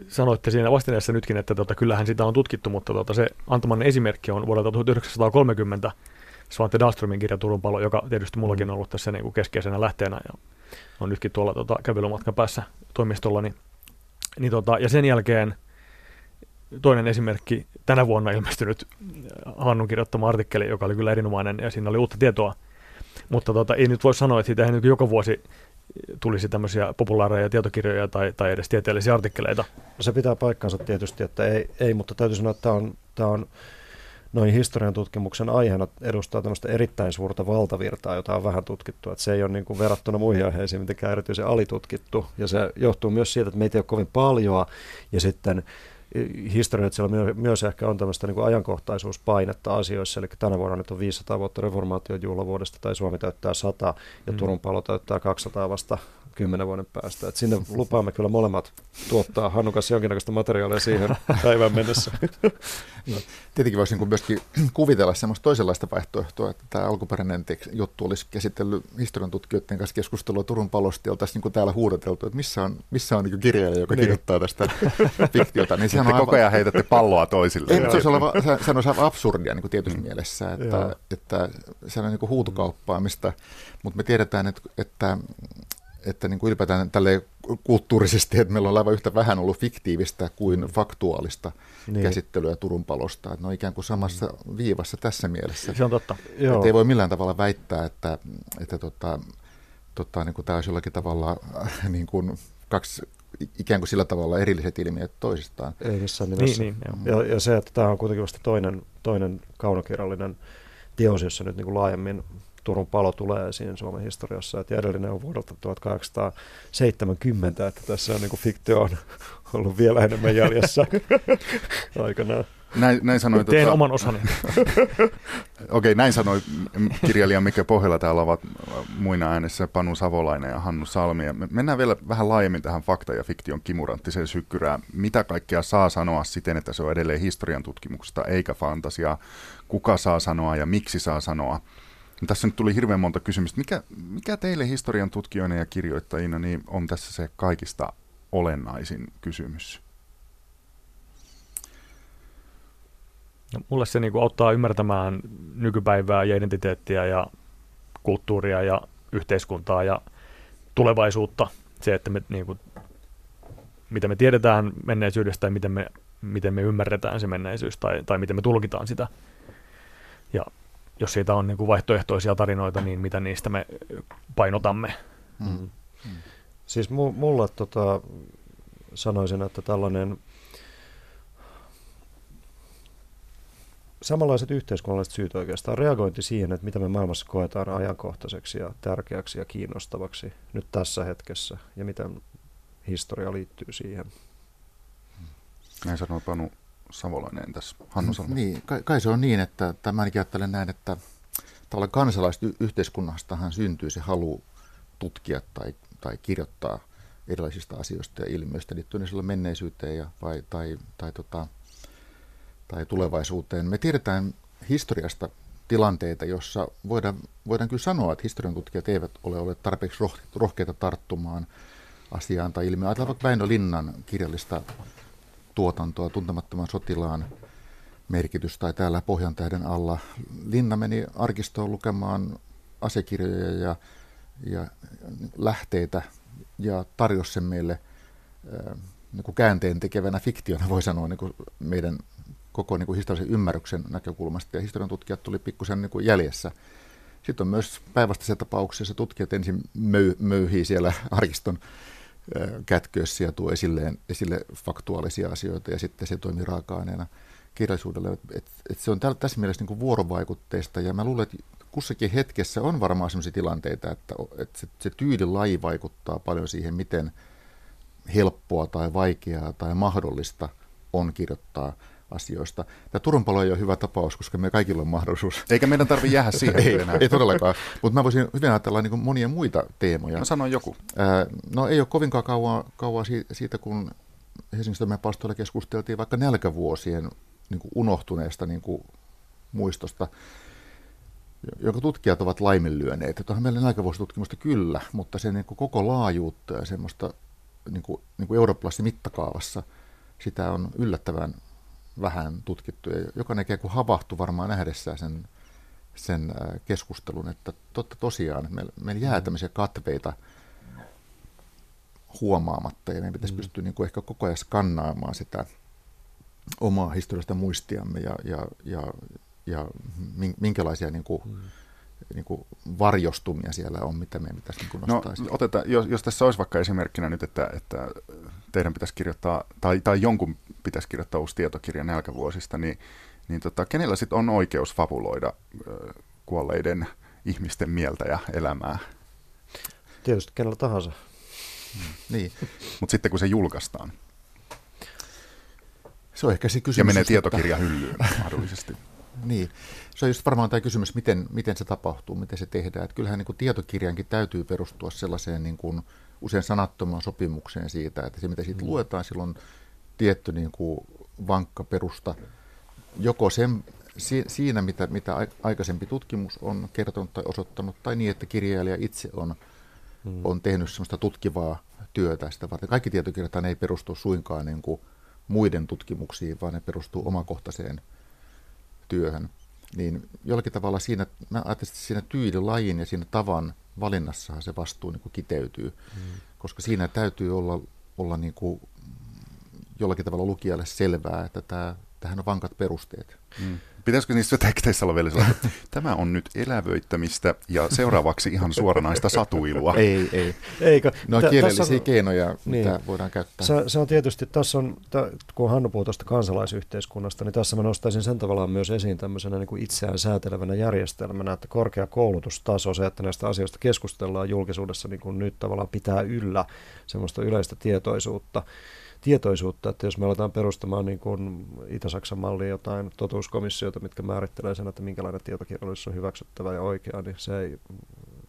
sanoitte siinä vastineessa nytkin, että tota, kyllähän sitä on tutkittu, mutta tota, se antamanne esimerkki on vuodelta 1930 Svante Dahlströmin kirja Turun palo, joka tietysti mullakin on ollut tässä niin kuin keskeisenä lähteenä ja on nytkin tuolla tota, kävelymatkan päässä toimistolla. Niin, niin tota, ja sen jälkeen toinen esimerkki, tänä vuonna ilmestynyt Hannun kirjoittama artikkeli, joka oli kyllä erinomainen ja siinä oli uutta tietoa. mutta tota, ei nyt voi sanoa, että siitä ei nyt joka vuosi tulisi tämmöisiä populaareja tietokirjoja tai, tai edes tieteellisiä artikkeleita.
No se pitää paikkansa tietysti, että ei, ei mutta täytyy sanoa, että tämä on, tämä on noin historian tutkimuksen aiheena edustaa tämmöistä erittäin suurta valtavirtaa, jota on vähän tutkittu. Että se ei ole niin kuin verrattuna muihin aiheisiin mitenkään erityisen alitutkittu. Ja se johtuu myös siitä, että meitä ei ole kovin paljon. Ja sitten historioitsijalla myös ehkä on tämmöistä niin kuin ajankohtaisuuspainetta asioissa, eli tänä vuonna nyt on 500 vuotta reformaation juhlavuodesta, tai Suomi täyttää 100, ja mm. Turun palo täyttää 200 vasta kymmenen vuoden päästä. Et sinne lupaamme kyllä molemmat tuottaa Hannukas jonkinnäköistä materiaalia siihen päivään mennessä.
no, tietenkin voisi niin myöskin kuvitella semmoista toisenlaista vaihtoehtoa, että tämä alkuperäinen juttu olisi käsitellyt historian tutkijoiden kanssa keskustelua Turun palosta ja oltaisiin niin täällä huudateltu, että missä on, missä on niin kirjailija, joka niin. kirjoittaa tästä fiktiota.
Niin sehän on aivan... koko ajan heitätte palloa toisille.
Ei, se olisi, oleva, se, olisi aivan absurdia niin kuin tietyssä mm. mielessä, että, että se on niin huutokauppaamista, mutta me tiedetään, että, että että niin kuin ylipäätään tälle kulttuurisesti, että meillä on aivan yhtä vähän ollut fiktiivistä kuin faktuaalista niin. käsittelyä Turun palosta. Että ne on ikään kuin samassa viivassa tässä mielessä.
Se on totta.
Joo. Että ei voi millään tavalla väittää, että, että tota, tota, niin kuin tämä olisi jollakin tavalla niin kuin kaksi ikään kuin sillä tavalla erilliset ilmiöt toisistaan.
Ei missään nimessä. Niin, niin, ja, ja se, että tämä on kuitenkin vasta toinen, toinen kaunokirjallinen teos, jossa nyt niin kuin laajemmin Turun palo tulee esiin Suomen historiassa, että edellinen on vuodelta 1870, että tässä on niin kuin fiktio on ollut vielä enemmän jäljessä aikanaan.
Näin, näin sanoi,
Teen tota, oman osani.
Okei, okay, näin sanoi kirjailija Mikke Pohjala. Täällä ovat muina äänessä Panu Savolainen ja Hannu Salmi. Ja mennään vielä vähän laajemmin tähän fakta- ja fiktion kimuranttiseen sykkyrään. Mitä kaikkea saa sanoa siten, että se on edelleen historian tutkimuksesta eikä fantasiaa? Kuka saa sanoa ja miksi saa sanoa? Tässä nyt tuli hirveän monta kysymystä. Mikä, mikä teille historian tutkijoina ja kirjoittajina niin on tässä se kaikista olennaisin kysymys?
No, mulle se niin kuin auttaa ymmärtämään nykypäivää ja identiteettiä ja kulttuuria ja yhteiskuntaa ja tulevaisuutta. Se, että me, niin kuin, mitä me tiedetään menneisyydestä ja miten me, miten me ymmärretään se menneisyys tai, tai miten me tulkitaan sitä. Ja jos siitä on niin kuin vaihtoehtoisia tarinoita, niin mitä niistä me painotamme. Mm. Mm.
Siis mulla tota, sanoisin, että tällainen samanlaiset yhteiskunnalliset syyt oikeastaan, reagointi siihen, että mitä me maailmassa koetaan ajankohtaiseksi ja tärkeäksi ja kiinnostavaksi nyt tässä hetkessä ja miten historia liittyy siihen.
Näin sanoo Panu Savolainen tässä, Hannu Salmi.
Niin, kai, kai se on niin, että tämä ainakin ajattelen näin, että tavallaan kansalaisyhteiskunnastahan syntyy se halu tutkia tai, tai kirjoittaa erilaisista asioista ja ilmiöistä liittyen sillä menneisyyteen ja, vai, tai, tai, tota, tai tulevaisuuteen. Me tiedetään historiasta tilanteita, jossa voidaan, voidaan kyllä sanoa, että historian tutkijat eivät ole olleet tarpeeksi rohkeita tarttumaan asiaan tai ilmiöön. Ajatellaan vaikka Väinö Linnan kirjallista tuotantoa, tuntemattoman sotilaan merkitys tai täällä Pohjantähden alla. Linna meni arkistoon lukemaan asekirjoja ja, ja lähteitä ja tarjosi sen meille niin kuin käänteen tekevänä fiktiona, voi sanoa, niin kuin meidän koko niin kuin historiallisen ymmärryksen näkökulmasta. Ja historian tutkijat tuli pikkusen niin kuin jäljessä. Sitten on myös päinvastaisia tapauksia, jossa tutkijat ensin möy, möyhii siellä arkiston kätköissä ja tuo esille, esille faktuaalisia asioita ja sitten se toimii raaka-aineena kirjallisuudelle. Et, et se on tässä mielessä niin vuorovaikutteista ja mä luulen, että kussakin hetkessä on varmaan sellaisia tilanteita, että, että se, se tyylilaji vaikuttaa paljon siihen, miten helppoa tai vaikeaa tai mahdollista on kirjoittaa asioista. Tämä Turun palo ei ole hyvä tapaus, koska me kaikilla on mahdollisuus.
Eikä meidän tarvitse jäädä siihen
ei, enää. ei todellakaan, mutta mä voisin hyvin ajatella niin monia muita teemoja.
No sano joku.
Ää, no ei ole kovinkaan kauan, kauan siitä, kun Helsingistä me pastoilla keskusteltiin vaikka nälkävuosien niin kuin unohtuneesta niin kuin muistosta, jonka tutkijat ovat laiminlyöneet. Että onhan meillä nälkävuositutkimusta kyllä, mutta sen niin kuin koko laajuutta ja semmoista niin kuin, niin kuin eurooppalaisessa mittakaavassa, sitä on yllättävän vähän tutkittu. Ja jokainen ikään kuin havahtui varmaan nähdessään sen, sen keskustelun, että totta tosiaan meillä, meillä jää mm. tämmöisiä katveita huomaamatta ja meidän pitäisi mm. pystyä niin kuin ehkä koko ajan skannaamaan sitä omaa historiallista muistiamme ja, ja, ja, ja minkälaisia niin kuin, mm. Niin kuin varjostumia siellä on, mitä meidän pitäisi niin kuin nostaa
no, otetaan, jos, jos tässä olisi vaikka esimerkkinä nyt, että, että teidän pitäisi kirjoittaa, tai, tai jonkun pitäisi kirjoittaa uusi tietokirja nälkävuosista, niin, niin tota, kenellä sitten on oikeus fabuloida äh, kuolleiden ihmisten mieltä ja elämää?
Tietysti kenellä tahansa.
Hmm. Niin.
Mutta sitten kun se julkaistaan.
Se on ehkä se kysymys.
Ja menee tietokirja hyllyyn mahdollisesti.
Niin, se on just varmaan tämä kysymys, miten, miten se tapahtuu, miten se tehdään. Että kyllähän niin kuin tietokirjankin täytyy perustua sellaiseen niin kuin usein sanattomaan sopimukseen siitä, että se mitä siitä mm. luetaan, sillä on tietty niin kuin vankka perusta joko sen, siinä, mitä, mitä aikaisempi tutkimus on kertonut tai osoittanut, tai niin, että kirjailija itse on, mm. on tehnyt sellaista tutkivaa työtä sitä varten. Kaikki tietokirjat ei perustu suinkaan niin kuin muiden tutkimuksiin, vaan ne perustuu omakohtaiseen työhön, niin jollakin tavalla siinä, mä ajattelin, että siinä tyylilajin ja siinä tavan valinnassahan se vastuu niin kuin kiteytyy, mm. koska siinä täytyy olla, olla niin kuin jollakin tavalla lukijalle selvää, että tämä, tähän on vankat perusteet.
Mm. Pitäisikö niissä teksteissä olla vielä sellainen, että tämä on nyt elävöittämistä ja seuraavaksi ihan suoranaista satuilua?
ei, ei. Eikö? No T- kielellisiä on, keinoja, niin, mitä voidaan käyttää.
Se, se on tietysti, tässä on, kun Hannu puhuu tuosta kansalaisyhteiskunnasta, niin tässä mä nostaisin sen tavallaan myös esiin tämmöisenä niin kuin itseään säätelevänä järjestelmänä, että korkea koulutustaso, se, että näistä asioista keskustellaan julkisuudessa niin kuin nyt tavallaan pitää yllä semmoista yleistä tietoisuutta tietoisuutta, että jos me aletaan perustamaan niin kuin Itä-Saksan malliin jotain totuuskomissiota, mitkä määrittelee sen, että minkälainen tietokirjallisuus on hyväksyttävä ja oikea, niin se ei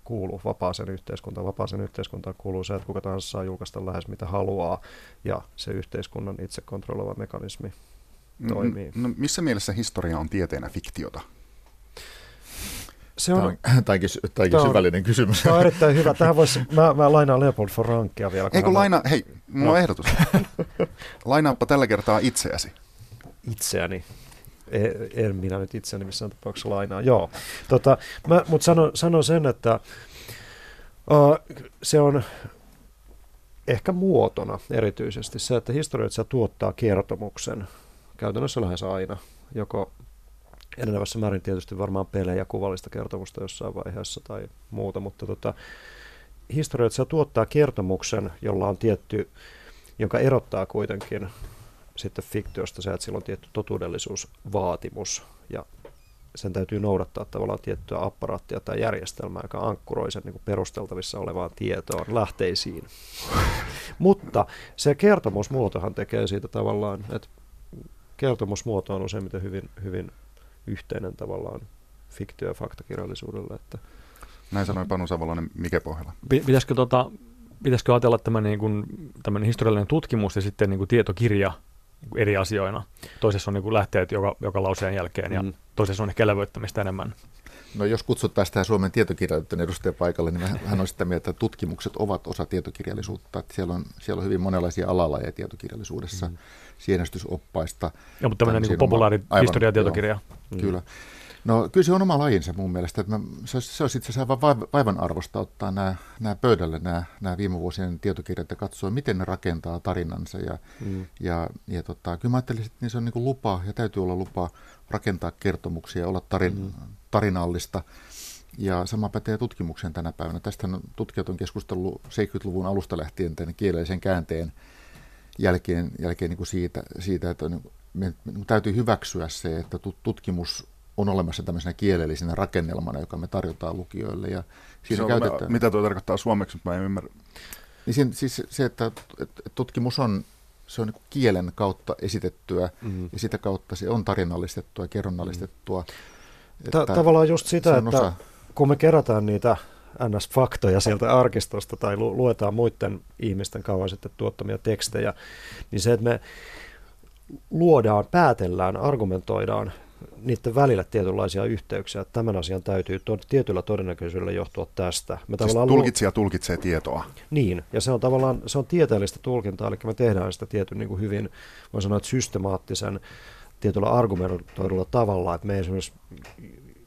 kuulu vapaaseen yhteiskuntaan. Vapaaseen yhteiskuntaan kuuluu se, että kuka tahansa saa julkaista lähes mitä haluaa ja se yhteiskunnan itse kontrolloiva mekanismi toimii.
No, missä mielessä historia on tieteenä fiktiota?
Se on, tämä on, tämä on syvällinen kysymys.
Tämä on erittäin hyvä. Tähän voisi, mä, mä lainaan Leopold von Rankia vielä.
Eikö laina, hei, mulla no. on ehdotus. Lainaappa tällä kertaa itseäsi.
Itseäni? En, en minä nyt itseäni missään tapauksessa lainaa. Joo, tota, mutta sanon sano sen, että uh, se on ehkä muotona erityisesti se, että historioitsija tuottaa kertomuksen käytännössä lähes aina, joko enenevässä määrin tietysti varmaan pelejä, kuvallista kertomusta jossain vaiheessa tai muuta, mutta tota, historioitsija tuottaa kertomuksen, jolla on tietty, joka erottaa kuitenkin sitten fiktiosta se, että sillä on tietty totuudellisuusvaatimus ja sen täytyy noudattaa tavallaan tiettyä apparaattia tai järjestelmää, joka ankkuroi sen niin perusteltavissa olevaan tietoon, lähteisiin. Mutta se kertomusmuotohan tekee siitä tavallaan, että kertomusmuoto on useimmiten hyvin, hyvin yhteinen tavallaan fiktio- ja faktakirjallisuudelle. Että
Näin sanoi Panu Savolainen Mike Pohjala.
Pitäisikö, tota, pitäisikö ajatella tämä niin kuin, historiallinen tutkimus ja sitten niin kuin tietokirja niin eri asioina? Toisessa on niin kuin lähteet joka, joka lauseen jälkeen ja mm. toisessa on ehkä elävöittämistä enemmän.
No jos kutsuttaisiin tähän Suomen tietokirjallisuuden edustaja paikalle, niin hän on sitä mieltä, että tutkimukset ovat osa tietokirjallisuutta. Että siellä, on, siellä on hyvin monenlaisia alalajeja tietokirjallisuudessa, mm. sienestysoppaista.
Ja, mutta tämmöinen niin populaari historiatietokirja.
Mm. Kyllä. No kyllä se on oma lajinsa mun mielestä. Että mä, se, olisi, se olisi itse asiassa aivan vaivan arvosta ottaa nämä, nämä pöydälle, nämä, nämä viime vuosien tietokirjat ja katsoa, miten ne rakentaa tarinansa. Ja, mm. ja, ja tota, kyllä mä ajattelin, että niin se on niin lupa ja täytyy olla lupa rakentaa kertomuksia, olla tarin, mm. tarinallista. Ja sama pätee tutkimukseen tänä päivänä. Tästä tutkijat on keskustellut 70-luvun alusta lähtien tämän kielellisen käänteen jälkeen, jälkeen niin kuin siitä, siitä, että on, me, me täytyy hyväksyä se, että tutkimus on olemassa tämmöisenä kielellisenä rakennelmana, joka me tarjotaan lukijoille. Ja
siinä käytetään... Mä, mitä tuo tarkoittaa suomeksi, mutta mä en ymmärrä.
Niin siinä, siis se, että tutkimus on, se on niin kielen kautta esitettyä mm. ja sitä kautta se on tarinallistettua ja kerronnallistettua.
Mm. Että Tavallaan just sitä, että osa... kun me kerätään niitä NS-faktoja sieltä arkistosta tai lu- luetaan muiden ihmisten kauan sitten tuottamia tekstejä, niin se, että me luodaan, päätellään, argumentoidaan niiden välillä tietynlaisia yhteyksiä, että tämän asian täytyy to- tietyllä todennäköisyydellä johtua tästä.
Me siis tulkitsija lu- tulkitsee tietoa.
Niin, ja se on tavallaan se on tieteellistä tulkintaa, eli me tehdään sitä tietyn niin kuin hyvin, voin sanoa, että systemaattisen tietyllä argumentoidulla tavalla, että me esimerkiksi,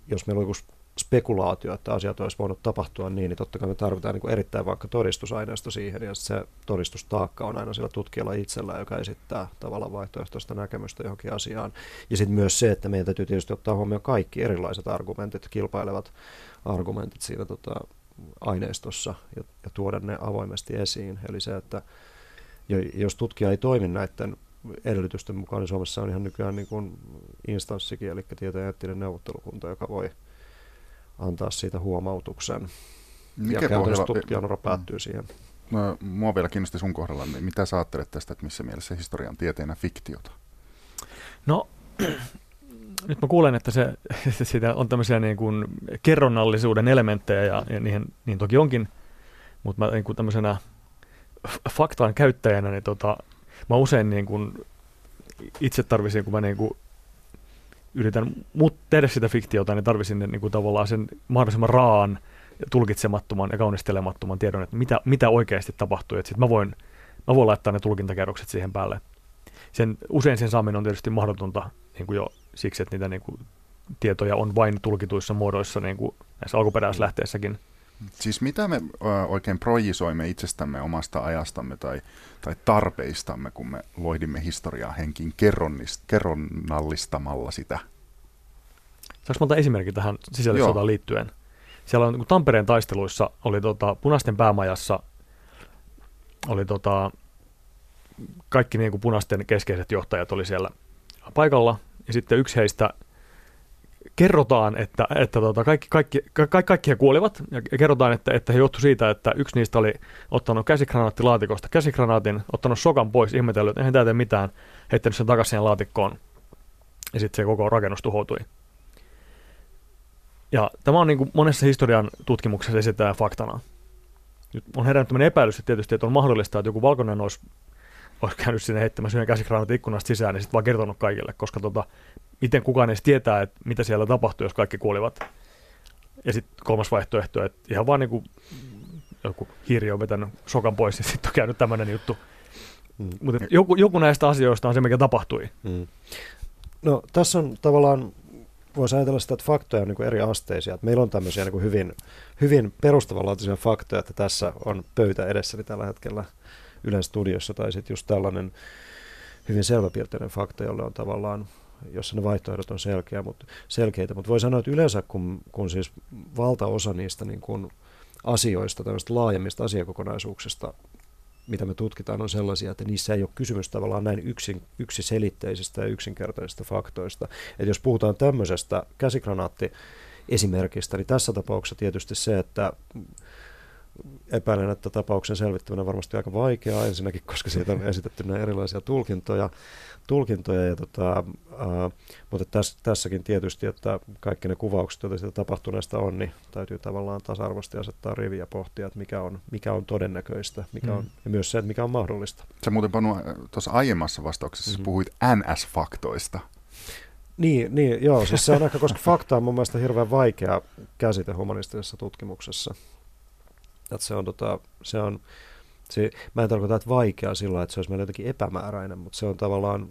jos meillä on joku spekulaatio, että asiat olisi voinut tapahtua niin, niin totta kai me tarvitaan niin erittäin vaikka todistusaineisto siihen, ja se todistustaakka on aina sillä tutkijalla itsellään, joka esittää tavallaan vaihtoehtoista näkemystä johonkin asiaan. Ja sitten myös se, että meidän täytyy tietysti ottaa huomioon kaikki erilaiset argumentit, kilpailevat argumentit siinä tota, aineistossa ja, ja tuoda ne avoimesti esiin. Eli se, että jos tutkija ei toimi näiden edellytysten mukaan, niin Suomessa on ihan nykyään niin kuin instanssikin, eli tieteen neuvottelukunta, joka voi antaa siitä huomautuksen. Mikä ja käytännössä tutkijanura päättyy siihen.
No, mua vielä kiinnosti sun kohdalla, niin mitä sä ajattelet tästä, että missä mielessä historian tieteenä fiktiota?
No, nyt mä kuulen, että se, sitä on tämmöisiä niin kuin kerronnallisuuden elementtejä, ja, ja niihin, niin toki onkin, mutta mä niin kuin tämmöisenä faktaan käyttäjänä, niin tota, mä usein niin kuin itse tarvisin, kun mä niin kuin yritän mut tehdä sitä fiktiota, niin tarvisin niin kuin tavallaan sen mahdollisimman raan, tulkitsemattoman ja kaunistelemattoman tiedon, että mitä, mitä oikeasti tapahtui. Että sit mä, voin, mä voin laittaa ne tulkintakerrokset siihen päälle. Sen, usein sen saaminen on tietysti mahdotonta niin kuin jo siksi, että niitä niin kuin, tietoja on vain tulkituissa muodoissa niin kuin näissä alkuperäislähteissäkin.
Siis mitä me oikein projisoimme itsestämme omasta ajastamme tai, tai tarpeistamme, kun me loihdimme historiaa henkin kerronnallistamalla sitä?
Saanko monta esimerkkiä tähän sisällissotaan liittyen? Siellä on niin Tampereen taisteluissa, oli tota, punaisten päämajassa, oli tota, kaikki niin kuin punaisten keskeiset johtajat oli siellä paikalla, ja sitten yksi heistä – kerrotaan, että, että tota, kaikki, kaikki, kaikki, kaikki he kuolivat, ja kerrotaan, että, että he johtu siitä, että yksi niistä oli ottanut käsikranaattilaatikosta käsikranaatin, ottanut sokan pois, ihmetellyt, että eihän tämä tee mitään, heittänyt sen takaisin laatikkoon, ja sitten se koko rakennus tuhoutui. Ja tämä on niin kuin monessa historian tutkimuksessa esitetään faktana. Nyt on herännyt tämmöinen epäilys että tietysti, että on mahdollista, että joku valkoinen olisi, olisi käynyt sinne heittämässä yhden käsikranaatin ikkunasta sisään, niin sitten vaan kertonut kaikille, koska tota, miten kukaan edes tietää, että mitä siellä tapahtui, jos kaikki kuolivat. Ja sitten kolmas vaihtoehto, että ihan vaan niin kuin joku hiiri on vetänyt sokan pois ja sitten on käynyt tämmöinen juttu. Mm. Mutta joku, joku näistä asioista on se, mikä tapahtui. Mm.
No tässä on tavallaan, voisi ajatella sitä, että faktoja on niin kuin eri asteisia. Että meillä on tämmöisiä niin kuin hyvin, hyvin perustavanlaatuisia faktoja, että tässä on pöytä edessäni tällä hetkellä Ylen studiossa, tai sitten just tällainen hyvin selväpiirteinen fakta, jolle on tavallaan jossa ne vaihtoehdot on selkeä, mutta, selkeitä. Mutta voi sanoa, että yleensä kun, kun siis valtaosa niistä niin kun asioista, tämmöistä laajemmista asiakokonaisuuksista, mitä me tutkitaan, on sellaisia, että niissä ei ole kysymys tavallaan näin yksin, yksiselitteisistä ja yksinkertaisista faktoista. Että jos puhutaan tämmöisestä käsikranaatti esimerkistä, niin tässä tapauksessa tietysti se, että epäilen, että tapauksen selvittäminen on varmasti aika vaikeaa ensinnäkin, koska siitä on esitetty näin erilaisia tulkintoja, tulkintoja ja tota, äh, mutta täs, tässäkin tietysti, että kaikki ne kuvaukset, joita siitä tapahtuneesta on, niin täytyy tavallaan tasa-arvoisesti asettaa riviä ja pohtia, että mikä on, mikä on todennäköistä mikä mm. on, ja myös se, että mikä on mahdollista.
Sä muuten Panu tuossa aiemmassa vastauksessa mm-hmm. puhuit NS-faktoista.
Niin, niin, joo, siis se on ehkä, koska fakta on mun mielestä hirveän vaikea käsite humanistisessa tutkimuksessa. Että se on, tota, se on se, mä en tarkoita, että vaikea sillä että se olisi meille jotenkin epämääräinen, mutta se on tavallaan,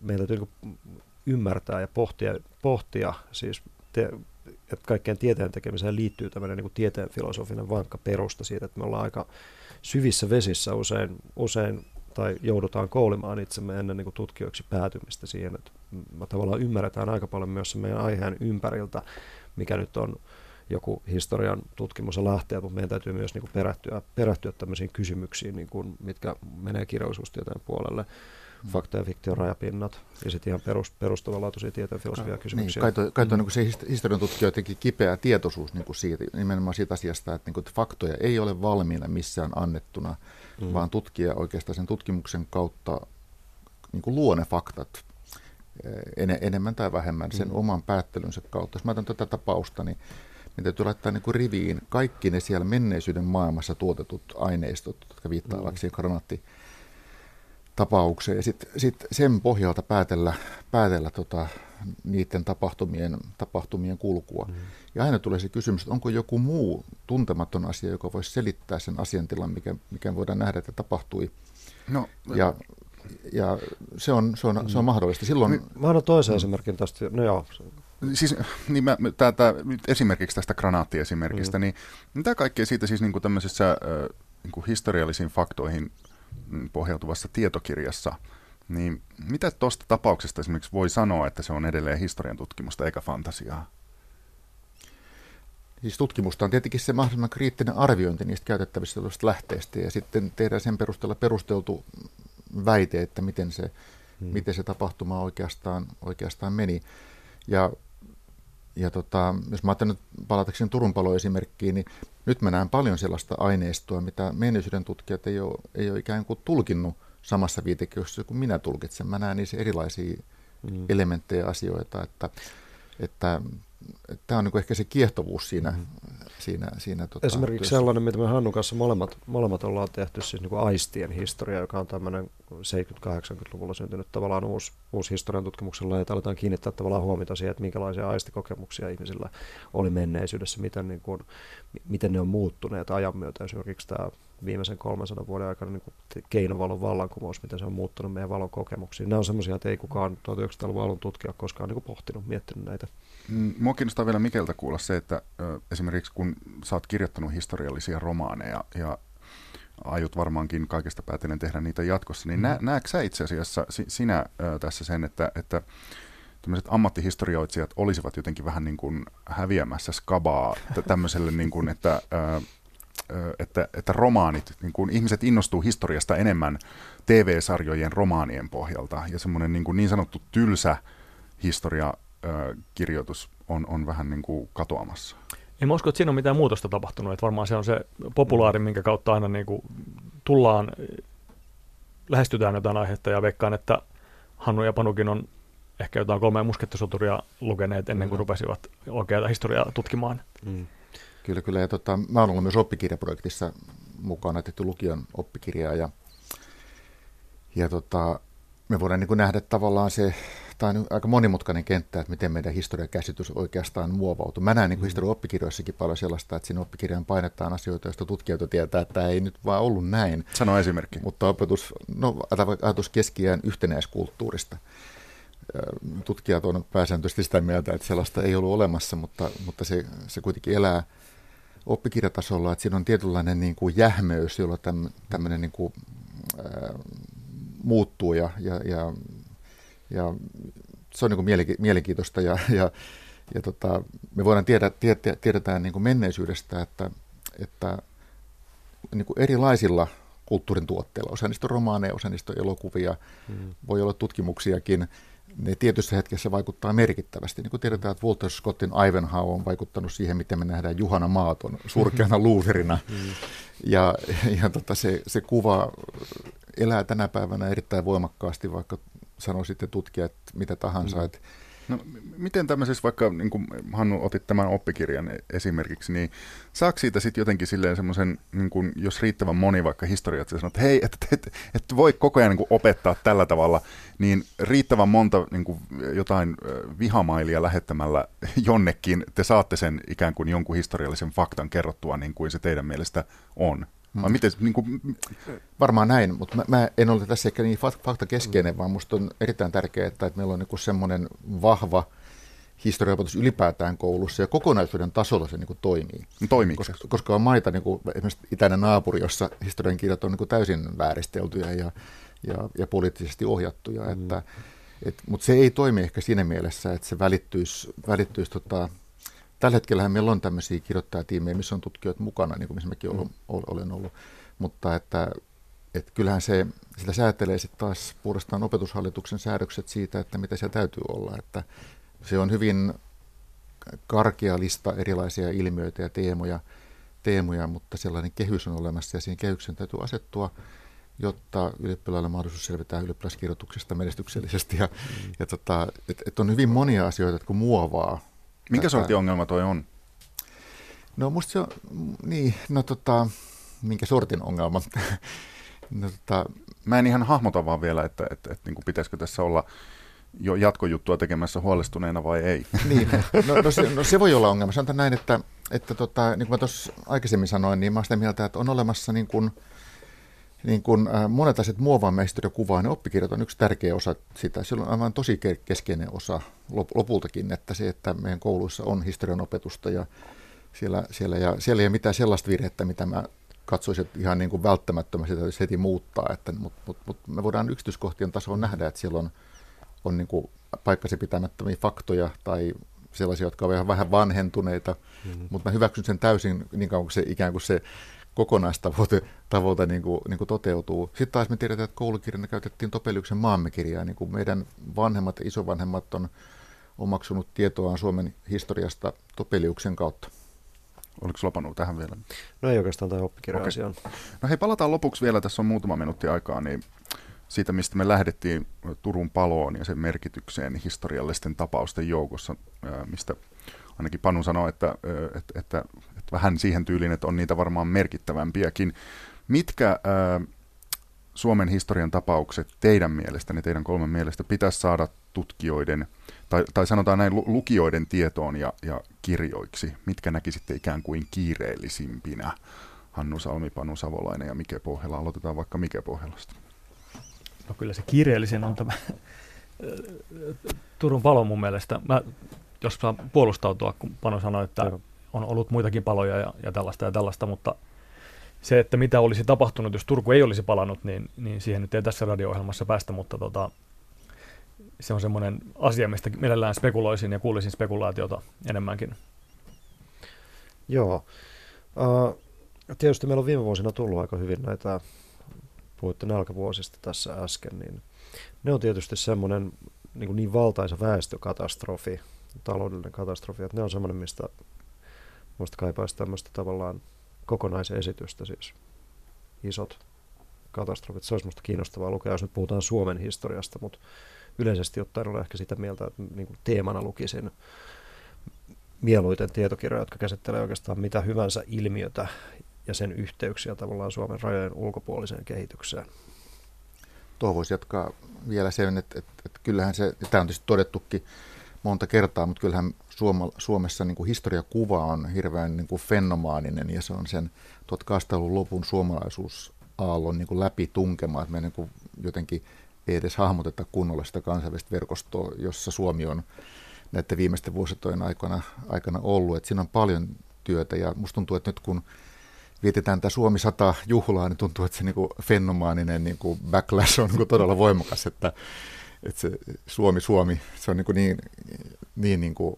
meidän täytyy niin ymmärtää ja pohtia, pohtia siis te, että kaikkeen tieteen tekemiseen liittyy tämmöinen niin tieteen filosofinen vankka perusta siitä, että me ollaan aika syvissä vesissä usein, usein tai joudutaan koulimaan itsemme ennen niin tutkijoiksi päätymistä siihen, että me tavallaan ymmärretään aika paljon myös meidän aiheen ympäriltä, mikä nyt on joku historian tutkimus ja lähteä, mutta meidän täytyy myös niin kuin perehtyä, perehtyä tämmöisiin kysymyksiin, niin kuin, mitkä menee kirjallisuustieteen puolelle mm. fakta- ja fiktion rajapinnat ja sitten ihan perus, perustavanlaatuisia tieteen filosofia kysymyksiä.
Niin, kai toi, kai toi mm. niin se historian tutkija jotenkin kipeä tietoisuus niin kuin siitä, nimenomaan siitä asiasta, että, niin kuin, että faktoja ei ole valmiina missään annettuna, mm. vaan tutkija oikeastaan sen tutkimuksen kautta niin kuin luo ne faktat eh, en, enemmän tai vähemmän sen mm. oman päättelynsä kautta. Jos mä otan tätä tapausta, niin niin täytyy laittaa niin kuin riviin kaikki ne siellä menneisyyden maailmassa tuotetut aineistot, jotka viittaavat mm. granaatti tapaukseen ja sitten sit sen pohjalta päätellä, päätellä tota, niiden tapahtumien, tapahtumien kulkua. Mm. Ja aina tulee se kysymys, että onko joku muu tuntematon asia, joka voisi selittää sen asiantilan, mikä, mikä voidaan nähdä, että tapahtui. No, ja, ja se on, se on, se on mm. mahdollista. Silloin,
Mä annan toisen mm. esimerkin tästä. No joo,
siis niin mä, tätä, esimerkiksi tästä granaattiesimerkistä, mm. niin mitä kaikkea siitä siis niin kuin tämmöisessä äh, niin kuin historiallisiin faktoihin mm, pohjautuvassa tietokirjassa, niin mitä tuosta tapauksesta esimerkiksi voi sanoa, että se on edelleen historian tutkimusta eikä fantasiaa?
Siis tutkimusta on tietenkin se mahdollisimman kriittinen arviointi niistä käytettävistä lähteistä ja sitten tehdään sen perusteella perusteltu väite, että miten se, hmm. miten se tapahtuma oikeastaan, oikeastaan meni. Ja, ja tota, jos mä ajattelen nyt palatakseni Turun paloesimerkkiin, niin nyt mä näen paljon sellaista aineistoa, mitä menneisyyden tutkijat ei ole, ei ole ikään kuin tulkinnut samassa viitekehys kuin minä tulkitsen. Mä näen niissä erilaisia hmm. elementtejä asioita, että, että tämä on niin ehkä se kiehtovuus siinä. Mm-hmm. siinä, siinä
tota, Esimerkiksi työssä. sellainen, mitä me Hannun kanssa molemmat, molemmat ollaan tehty, siis niin kuin aistien historia, joka on tämmöinen 70-80-luvulla syntynyt tavallaan uusi, uusi historian tutkimuksella, ja aletaan kiinnittää tavallaan huomiota siihen, että minkälaisia aistikokemuksia ihmisillä oli menneisyydessä, miten, niin kuin, miten ne on muuttuneet ajan myötä. Esimerkiksi tämä viimeisen 300 vuoden aikana niin kuin keinovalon vallankumous, miten se on muuttunut meidän valon kokemuksiin. Nämä on sellaisia, että ei kukaan 1900-luvun alun tutkija koskaan niin kuin pohtinut, miettinyt näitä.
Mm, mua kiinnostaa vielä Mikeltä kuulla se, että ö, esimerkiksi kun sä oot kirjoittanut historiallisia romaaneja ja aiot varmaankin kaikesta päätellen tehdä niitä jatkossa, niin mm. nä, näetkö sä itse asiassa si, sinä ö, tässä sen, että, että tämmöiset ammattihistorioitsijat olisivat jotenkin vähän niin kuin häviämässä skabaa tämmöiselle, niin kuin, että, ö, että, että romaanit, niin kuin ihmiset innostuu historiasta enemmän TV-sarjojen romaanien pohjalta ja semmoinen niin, kuin niin sanottu tylsä historia kirjoitus on, on vähän niin kuin katoamassa.
En mä usko, että siinä on mitään muutosta tapahtunut. Että varmaan se on se populaari, minkä kautta aina niin kuin tullaan, lähestytään jotain aihetta ja veikkaan, että Hannu ja Panukin on ehkä jotain kolmea muskettisoturia lukeneet ennen kuin rupesivat oikeaa historiaa tutkimaan. Mm.
Kyllä, kyllä. Ja tota, mä oon ollut myös oppikirjaprojektissa mukana, tehty lukion oppikirjaa ja, ja tota, me voidaan niin nähdä tavallaan se tämä on aika monimutkainen kenttä, että miten meidän historiakäsitys oikeastaan muovautuu. Mä näen niin mm. historian oppikirjoissakin paljon sellaista, että siinä oppikirjaan painetaan asioita, joista tutkijat tietää, että tämä ei nyt vaan ollut näin.
Sano esimerkki.
Mutta opetus, no ajatus keskiään yhtenäiskulttuurista. Tutkijat on pääsääntöisesti sitä mieltä, että sellaista ei ollut olemassa, mutta, mutta se, se kuitenkin elää oppikirjatasolla, että siinä on tietynlainen niin kuin jähmeys, jolla tämmöinen niin kuin, ää, muuttuu ja, ja, ja ja se on niin kuin mielenkiintoista ja, ja, ja tota, me voidaan tiedä, tiedä, tiedetään niin kuin menneisyydestä, että, että niin kuin erilaisilla kulttuurin tuotteilla, osa niistä on romaaneja, osa niistä on elokuvia, mm. voi olla tutkimuksiakin, ne tietyssä hetkessä vaikuttaa merkittävästi. Niin kuin tiedetään, että Walter Scottin Ivanhoe on vaikuttanut siihen, miten me nähdään Juhana Maaton surkeana luuserina. Mm. Ja, ja tota, se, se kuva elää tänä päivänä erittäin voimakkaasti, vaikka sanoi sitten tutkijat mitä tahansa. Mm. Että
No, miten tämmöisessä, vaikka niin kuin Hannu otit tämän oppikirjan esimerkiksi, niin saako siitä sitten jotenkin silleen semmoisen, niin kuin, jos riittävän moni vaikka historiat sanoo, että hei, että et, et, et voi koko ajan niin kuin opettaa tällä tavalla, niin riittävän monta niin kuin, jotain vihamailia lähettämällä jonnekin te saatte sen ikään kuin jonkun historiallisen faktan kerrottua niin kuin se teidän mielestä on. Vai mm. miten, niin kuin...
Varmaan näin, mutta mä, mä en ole tässä ehkä niin fakta keskeinen, mm. vaan minusta on erittäin tärkeää, että, että meillä on niin semmoinen vahva historiaopetus ylipäätään koulussa ja kokonaisuuden tasolla se niin kuin toimii.
Toimii.
Koska, koska on maita, niin kuin esimerkiksi itäinen naapuri, jossa historian kirjat on niin kuin täysin vääristeltyjä ja, ja, ja poliittisesti ohjattuja. Mm. Että, et, mutta se ei toimi ehkä siinä mielessä, että se välittyisi, välittyisi tota, Tällä hetkellä meillä on tämmöisiä kirjoittajatiimejä, missä on tutkijoita mukana, niin kuin missä mäkin mm. olen ollut. Mutta että, että kyllähän se, sitä säätelee sitten taas puolestaan opetushallituksen säädökset siitä, että mitä se täytyy olla. Että se on hyvin karkea lista erilaisia ilmiöitä ja teemoja, teemoja, mutta sellainen kehys on olemassa ja siihen kehyksen täytyy asettua, jotta ylioppilailla on mahdollisuus selvitä ylioppilaskirjoituksesta menestyksellisesti. Ja, mm. ja tota, et, et on hyvin monia asioita, jotka muovaa
Minkä sortin ongelma toi on?
No musta se on, niin, no tota, minkä sortin ongelma?
no, tota, Mä en ihan hahmota vaan vielä, että, että, että, että niin kuin pitäisikö tässä olla jo jatkojuttua tekemässä huolestuneena vai ei.
niin, no, no, se, no se voi olla ongelma. Sanotaan näin, että, että tota, niin kuin mä tuossa aikaisemmin sanoin, niin mä olen sitä mieltä, että on olemassa niin kuin niin kun, äh, monet asiat muovaamme historiakuvaa, niin oppikirjat on yksi tärkeä osa sitä. Sillä on aivan tosi keskeinen osa lopultakin, että se, että meidän kouluissa on historian opetusta ja siellä, siellä, ja siellä ei ole mitään sellaista virhettä, mitä mä katsoisin että ihan niin kuin välttämättömästi täytyisi heti muuttaa, että, mutta mut, mut me voidaan yksityiskohtien tasolla nähdä, että siellä on, on niin kuin paikkasi pitämättömiä faktoja tai sellaisia, jotka ovat vähän vanhentuneita, mm-hmm. mutta mä hyväksyn sen täysin niin kauan kuin se ikään kuin se kokonaistavoite tavoite niin kuin, niin kuin toteutuu. Sitten taas me tiedetään, että koulukirjana käytettiin Topeliuksen maammekirjaa, niin kuin meidän vanhemmat ja isovanhemmat on omaksunut tietoaan Suomen historiasta Topeliuksen kautta.
Oliko sulla tähän vielä?
No ei oikeastaan tämä oppikirja-asia okay.
No hei, palataan lopuksi vielä, tässä on muutama minuutti aikaa, niin siitä, mistä me lähdettiin Turun paloon ja sen merkitykseen historiallisten tapausten joukossa, mistä ainakin Panu sanoi, että, että, että, että vähän siihen tyyliin, että on niitä varmaan merkittävämpiäkin. Mitkä äh, Suomen historian tapaukset teidän mielestänne, teidän kolmen mielestä pitäisi saada tutkijoiden, tai, tai sanotaan näin lukijoiden tietoon ja, ja kirjoiksi? Mitkä näkisitte ikään kuin kiireellisimpinä? Hannu Salmi, Panu Savolainen ja Mike Pohjala. Aloitetaan vaikka Mike Pohjalasta.
No kyllä se kiireellisin on tämä Turun palo mun mielestä. Mä, jos saa puolustautua, kun Panu sanoi, että on ollut muitakin paloja ja, ja tällaista ja tällaista, mutta se, että mitä olisi tapahtunut, jos Turku ei olisi palannut, niin, niin siihen nyt ei tässä radio-ohjelmassa päästä, mutta tota, se on semmoinen asia, mistä mielellään spekuloisin ja kuulisin spekulaatiota enemmänkin.
Joo. Uh, tietysti meillä on viime vuosina tullut aika hyvin näitä, puhuitte nälkävuosista tässä äsken, niin ne on tietysti semmoinen niin, niin valtaisa väestökatastrofi, taloudellinen katastrofi, että ne on semmoinen, mistä muista kaipaisi tämmöistä tavallaan kokonaisesitystä, siis isot katastrofit. Se olisi minusta kiinnostavaa lukea, jos nyt puhutaan Suomen historiasta, mutta yleisesti ottaen olen ehkä sitä mieltä, että niin kuin teemana lukisin mieluiten tietokirjoja, jotka käsittelee oikeastaan mitä hyvänsä ilmiötä ja sen yhteyksiä tavallaan Suomen rajojen ulkopuoliseen kehitykseen.
Tuo voisi jatkaa vielä sen, että, että, että kyllähän se, tämä on tietysti todettukin monta kertaa, mutta kyllähän Suoma, Suomessa niin kuin historiakuva on hirveän niin kuin fenomaaninen ja se on sen 1800-luvun lopun suomalaisuusaallon niin kuin läpi tunkema, että me niin kuin jotenkin ei edes hahmoteta kunnolla sitä kansainvälistä verkostoa, jossa Suomi on näiden viimeisten vuositojen aikana, aikana ollut. Et siinä on paljon työtä ja musta tuntuu, että nyt kun vietetään tämä Suomi 100 juhlaa, niin tuntuu, että se niin kuin fenomaaninen niin kuin backlash on niin kuin todella voimakas, että, että se Suomi, Suomi, se on niin, kuin niin, niin, niin kuin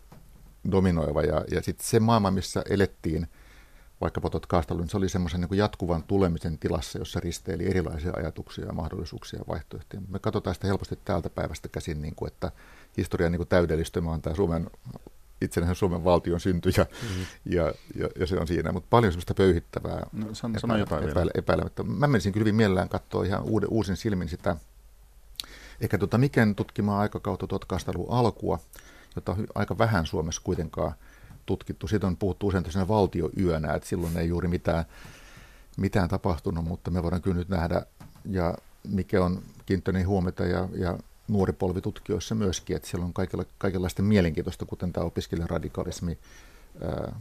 dominoiva. Ja, ja sitten se maailma, missä elettiin vaikkapa tuot niin se oli semmoisen niin jatkuvan tulemisen tilassa, jossa risteili erilaisia ajatuksia, mahdollisuuksia ja vaihtoehtoja. Me katsotaan sitä helposti täältä päivästä käsin, niin kuin, että historian niin täydellistymä on tämä Suomen itsenäisen Suomen valtion synty ja, mm-hmm. ja, ja, ja, se on siinä, mutta paljon semmoista pöyhittävää
no, sano jotain
epäile, epäilemättä. Mä menisin kyllä hyvin mielellään katsoa ihan uuden, uusin silmin sitä, ehkä tuota Miken tutkimaa aikakautta 1800-luvun alkua, jota on aika vähän Suomessa kuitenkaan tutkittu. Siitä on puhuttu usein tosiaan valtioyönä, että silloin ei juuri mitään, mitään tapahtunut, mutta me voidaan kyllä nyt nähdä, ja mikä on kiinnittänyt huomiota ja, ja nuori polvi tutkijoissa myöskin, että siellä on kaikilla, kaikenlaista mielenkiintoista, kuten tämä opiskelijaradikalismi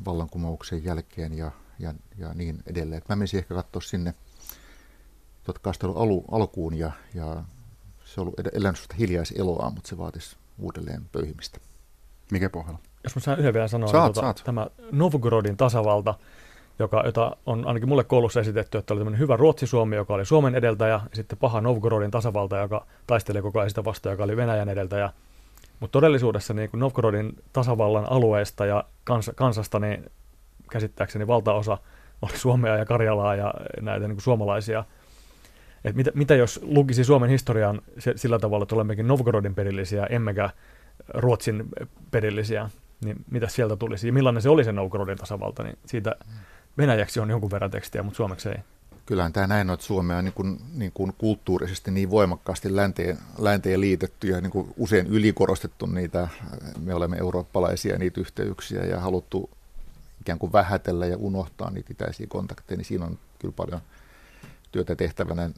vallankumouksen jälkeen ja, ja, ja niin edelleen. Et mä menisin ehkä katsoa sinne 1800 alu, alkuun ja, ja se on ollut elänyt hiljaiseloa, mutta se vaatisi uudelleen pöyhimistä.
Mikä pohjalla?
Jos mä saan yhden vielä sanoa,
saat,
niin tuota,
saat.
tämä Novgorodin tasavalta, joka, jota on ainakin mulle koulussa esitetty, että oli tämmöinen hyvä Ruotsi-Suomi, joka oli Suomen edeltäjä, ja sitten paha Novgorodin tasavalta, joka taisteli koko ajan sitä vastaan, joka oli Venäjän edeltäjä. Mutta todellisuudessa niin Novgorodin tasavallan alueesta ja kans, kansasta, niin käsittääkseni valtaosa oli Suomea ja Karjalaa ja näitä niin kuin suomalaisia. Et mitä, mitä jos lukisi Suomen historian sillä tavalla, että olemmekin Novgorodin perillisiä, emmekä Ruotsin perillisiä, niin mitä sieltä tulisi? Ja millainen se oli se Novgorodin tasavalta, niin siitä venäjäksi on jonkun verran tekstiä, mutta suomeksi ei.
Kyllähän tämä näin on, että Suomea on niin kuin, niin kuin kulttuurisesti niin voimakkaasti länteen, länteen liitetty ja niin kuin usein ylikorostettu niitä, me olemme eurooppalaisia niitä yhteyksiä ja haluttu ikään kuin vähätellä ja unohtaa niitä itäisiä kontakteja, niin siinä on kyllä paljon työtä tehtävänä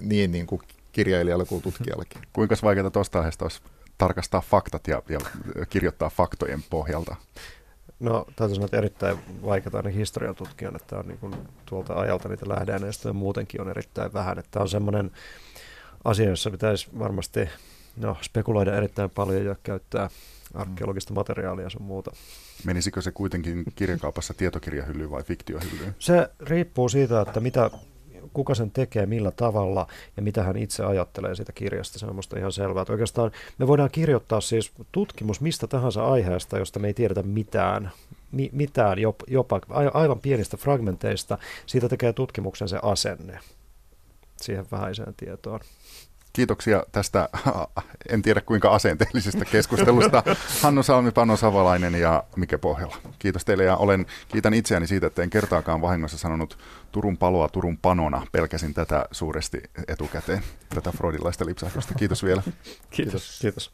niin, niin kuin kirjailijalla kuin tutkijallakin.
Kuinka vaikeaa tuosta aiheesta olisi tarkastaa faktat ja, ja kirjoittaa faktojen pohjalta?
No täytyy sanoa, että erittäin vaikeaa aina historian tutkijan, että on niin kuin tuolta ajalta niitä lähdeaineista ja muutenkin on erittäin vähän. Että on semmoinen asia, jossa pitäisi varmasti no, spekuloida erittäin paljon ja käyttää arkeologista materiaalia ja sun muuta.
Menisikö se kuitenkin kirjakaupassa tietokirjahyllyyn vai fiktiohyllyyn?
Se riippuu siitä, että mitä, kuka sen tekee, millä tavalla ja mitä hän itse ajattelee siitä kirjasta. Se on minusta ihan selvää. Että oikeastaan me voidaan kirjoittaa siis tutkimus mistä tahansa aiheesta, josta me ei tiedetä mitään, mi, mitään jopa, aivan pienistä fragmenteista. Siitä tekee tutkimuksen se asenne siihen vähäiseen tietoon.
Kiitoksia tästä, en tiedä kuinka asenteellisesta keskustelusta, Hannu Salmi, Pano Savalainen ja Mike Pohjala. Kiitos teille ja olen, kiitän itseäni siitä, että en kertaakaan vahingossa sanonut Turun paloa Turun panona. Pelkäsin tätä suuresti etukäteen, tätä freudilaista lipsahdusta. Kiitos vielä.
Kiitos. Kiitos.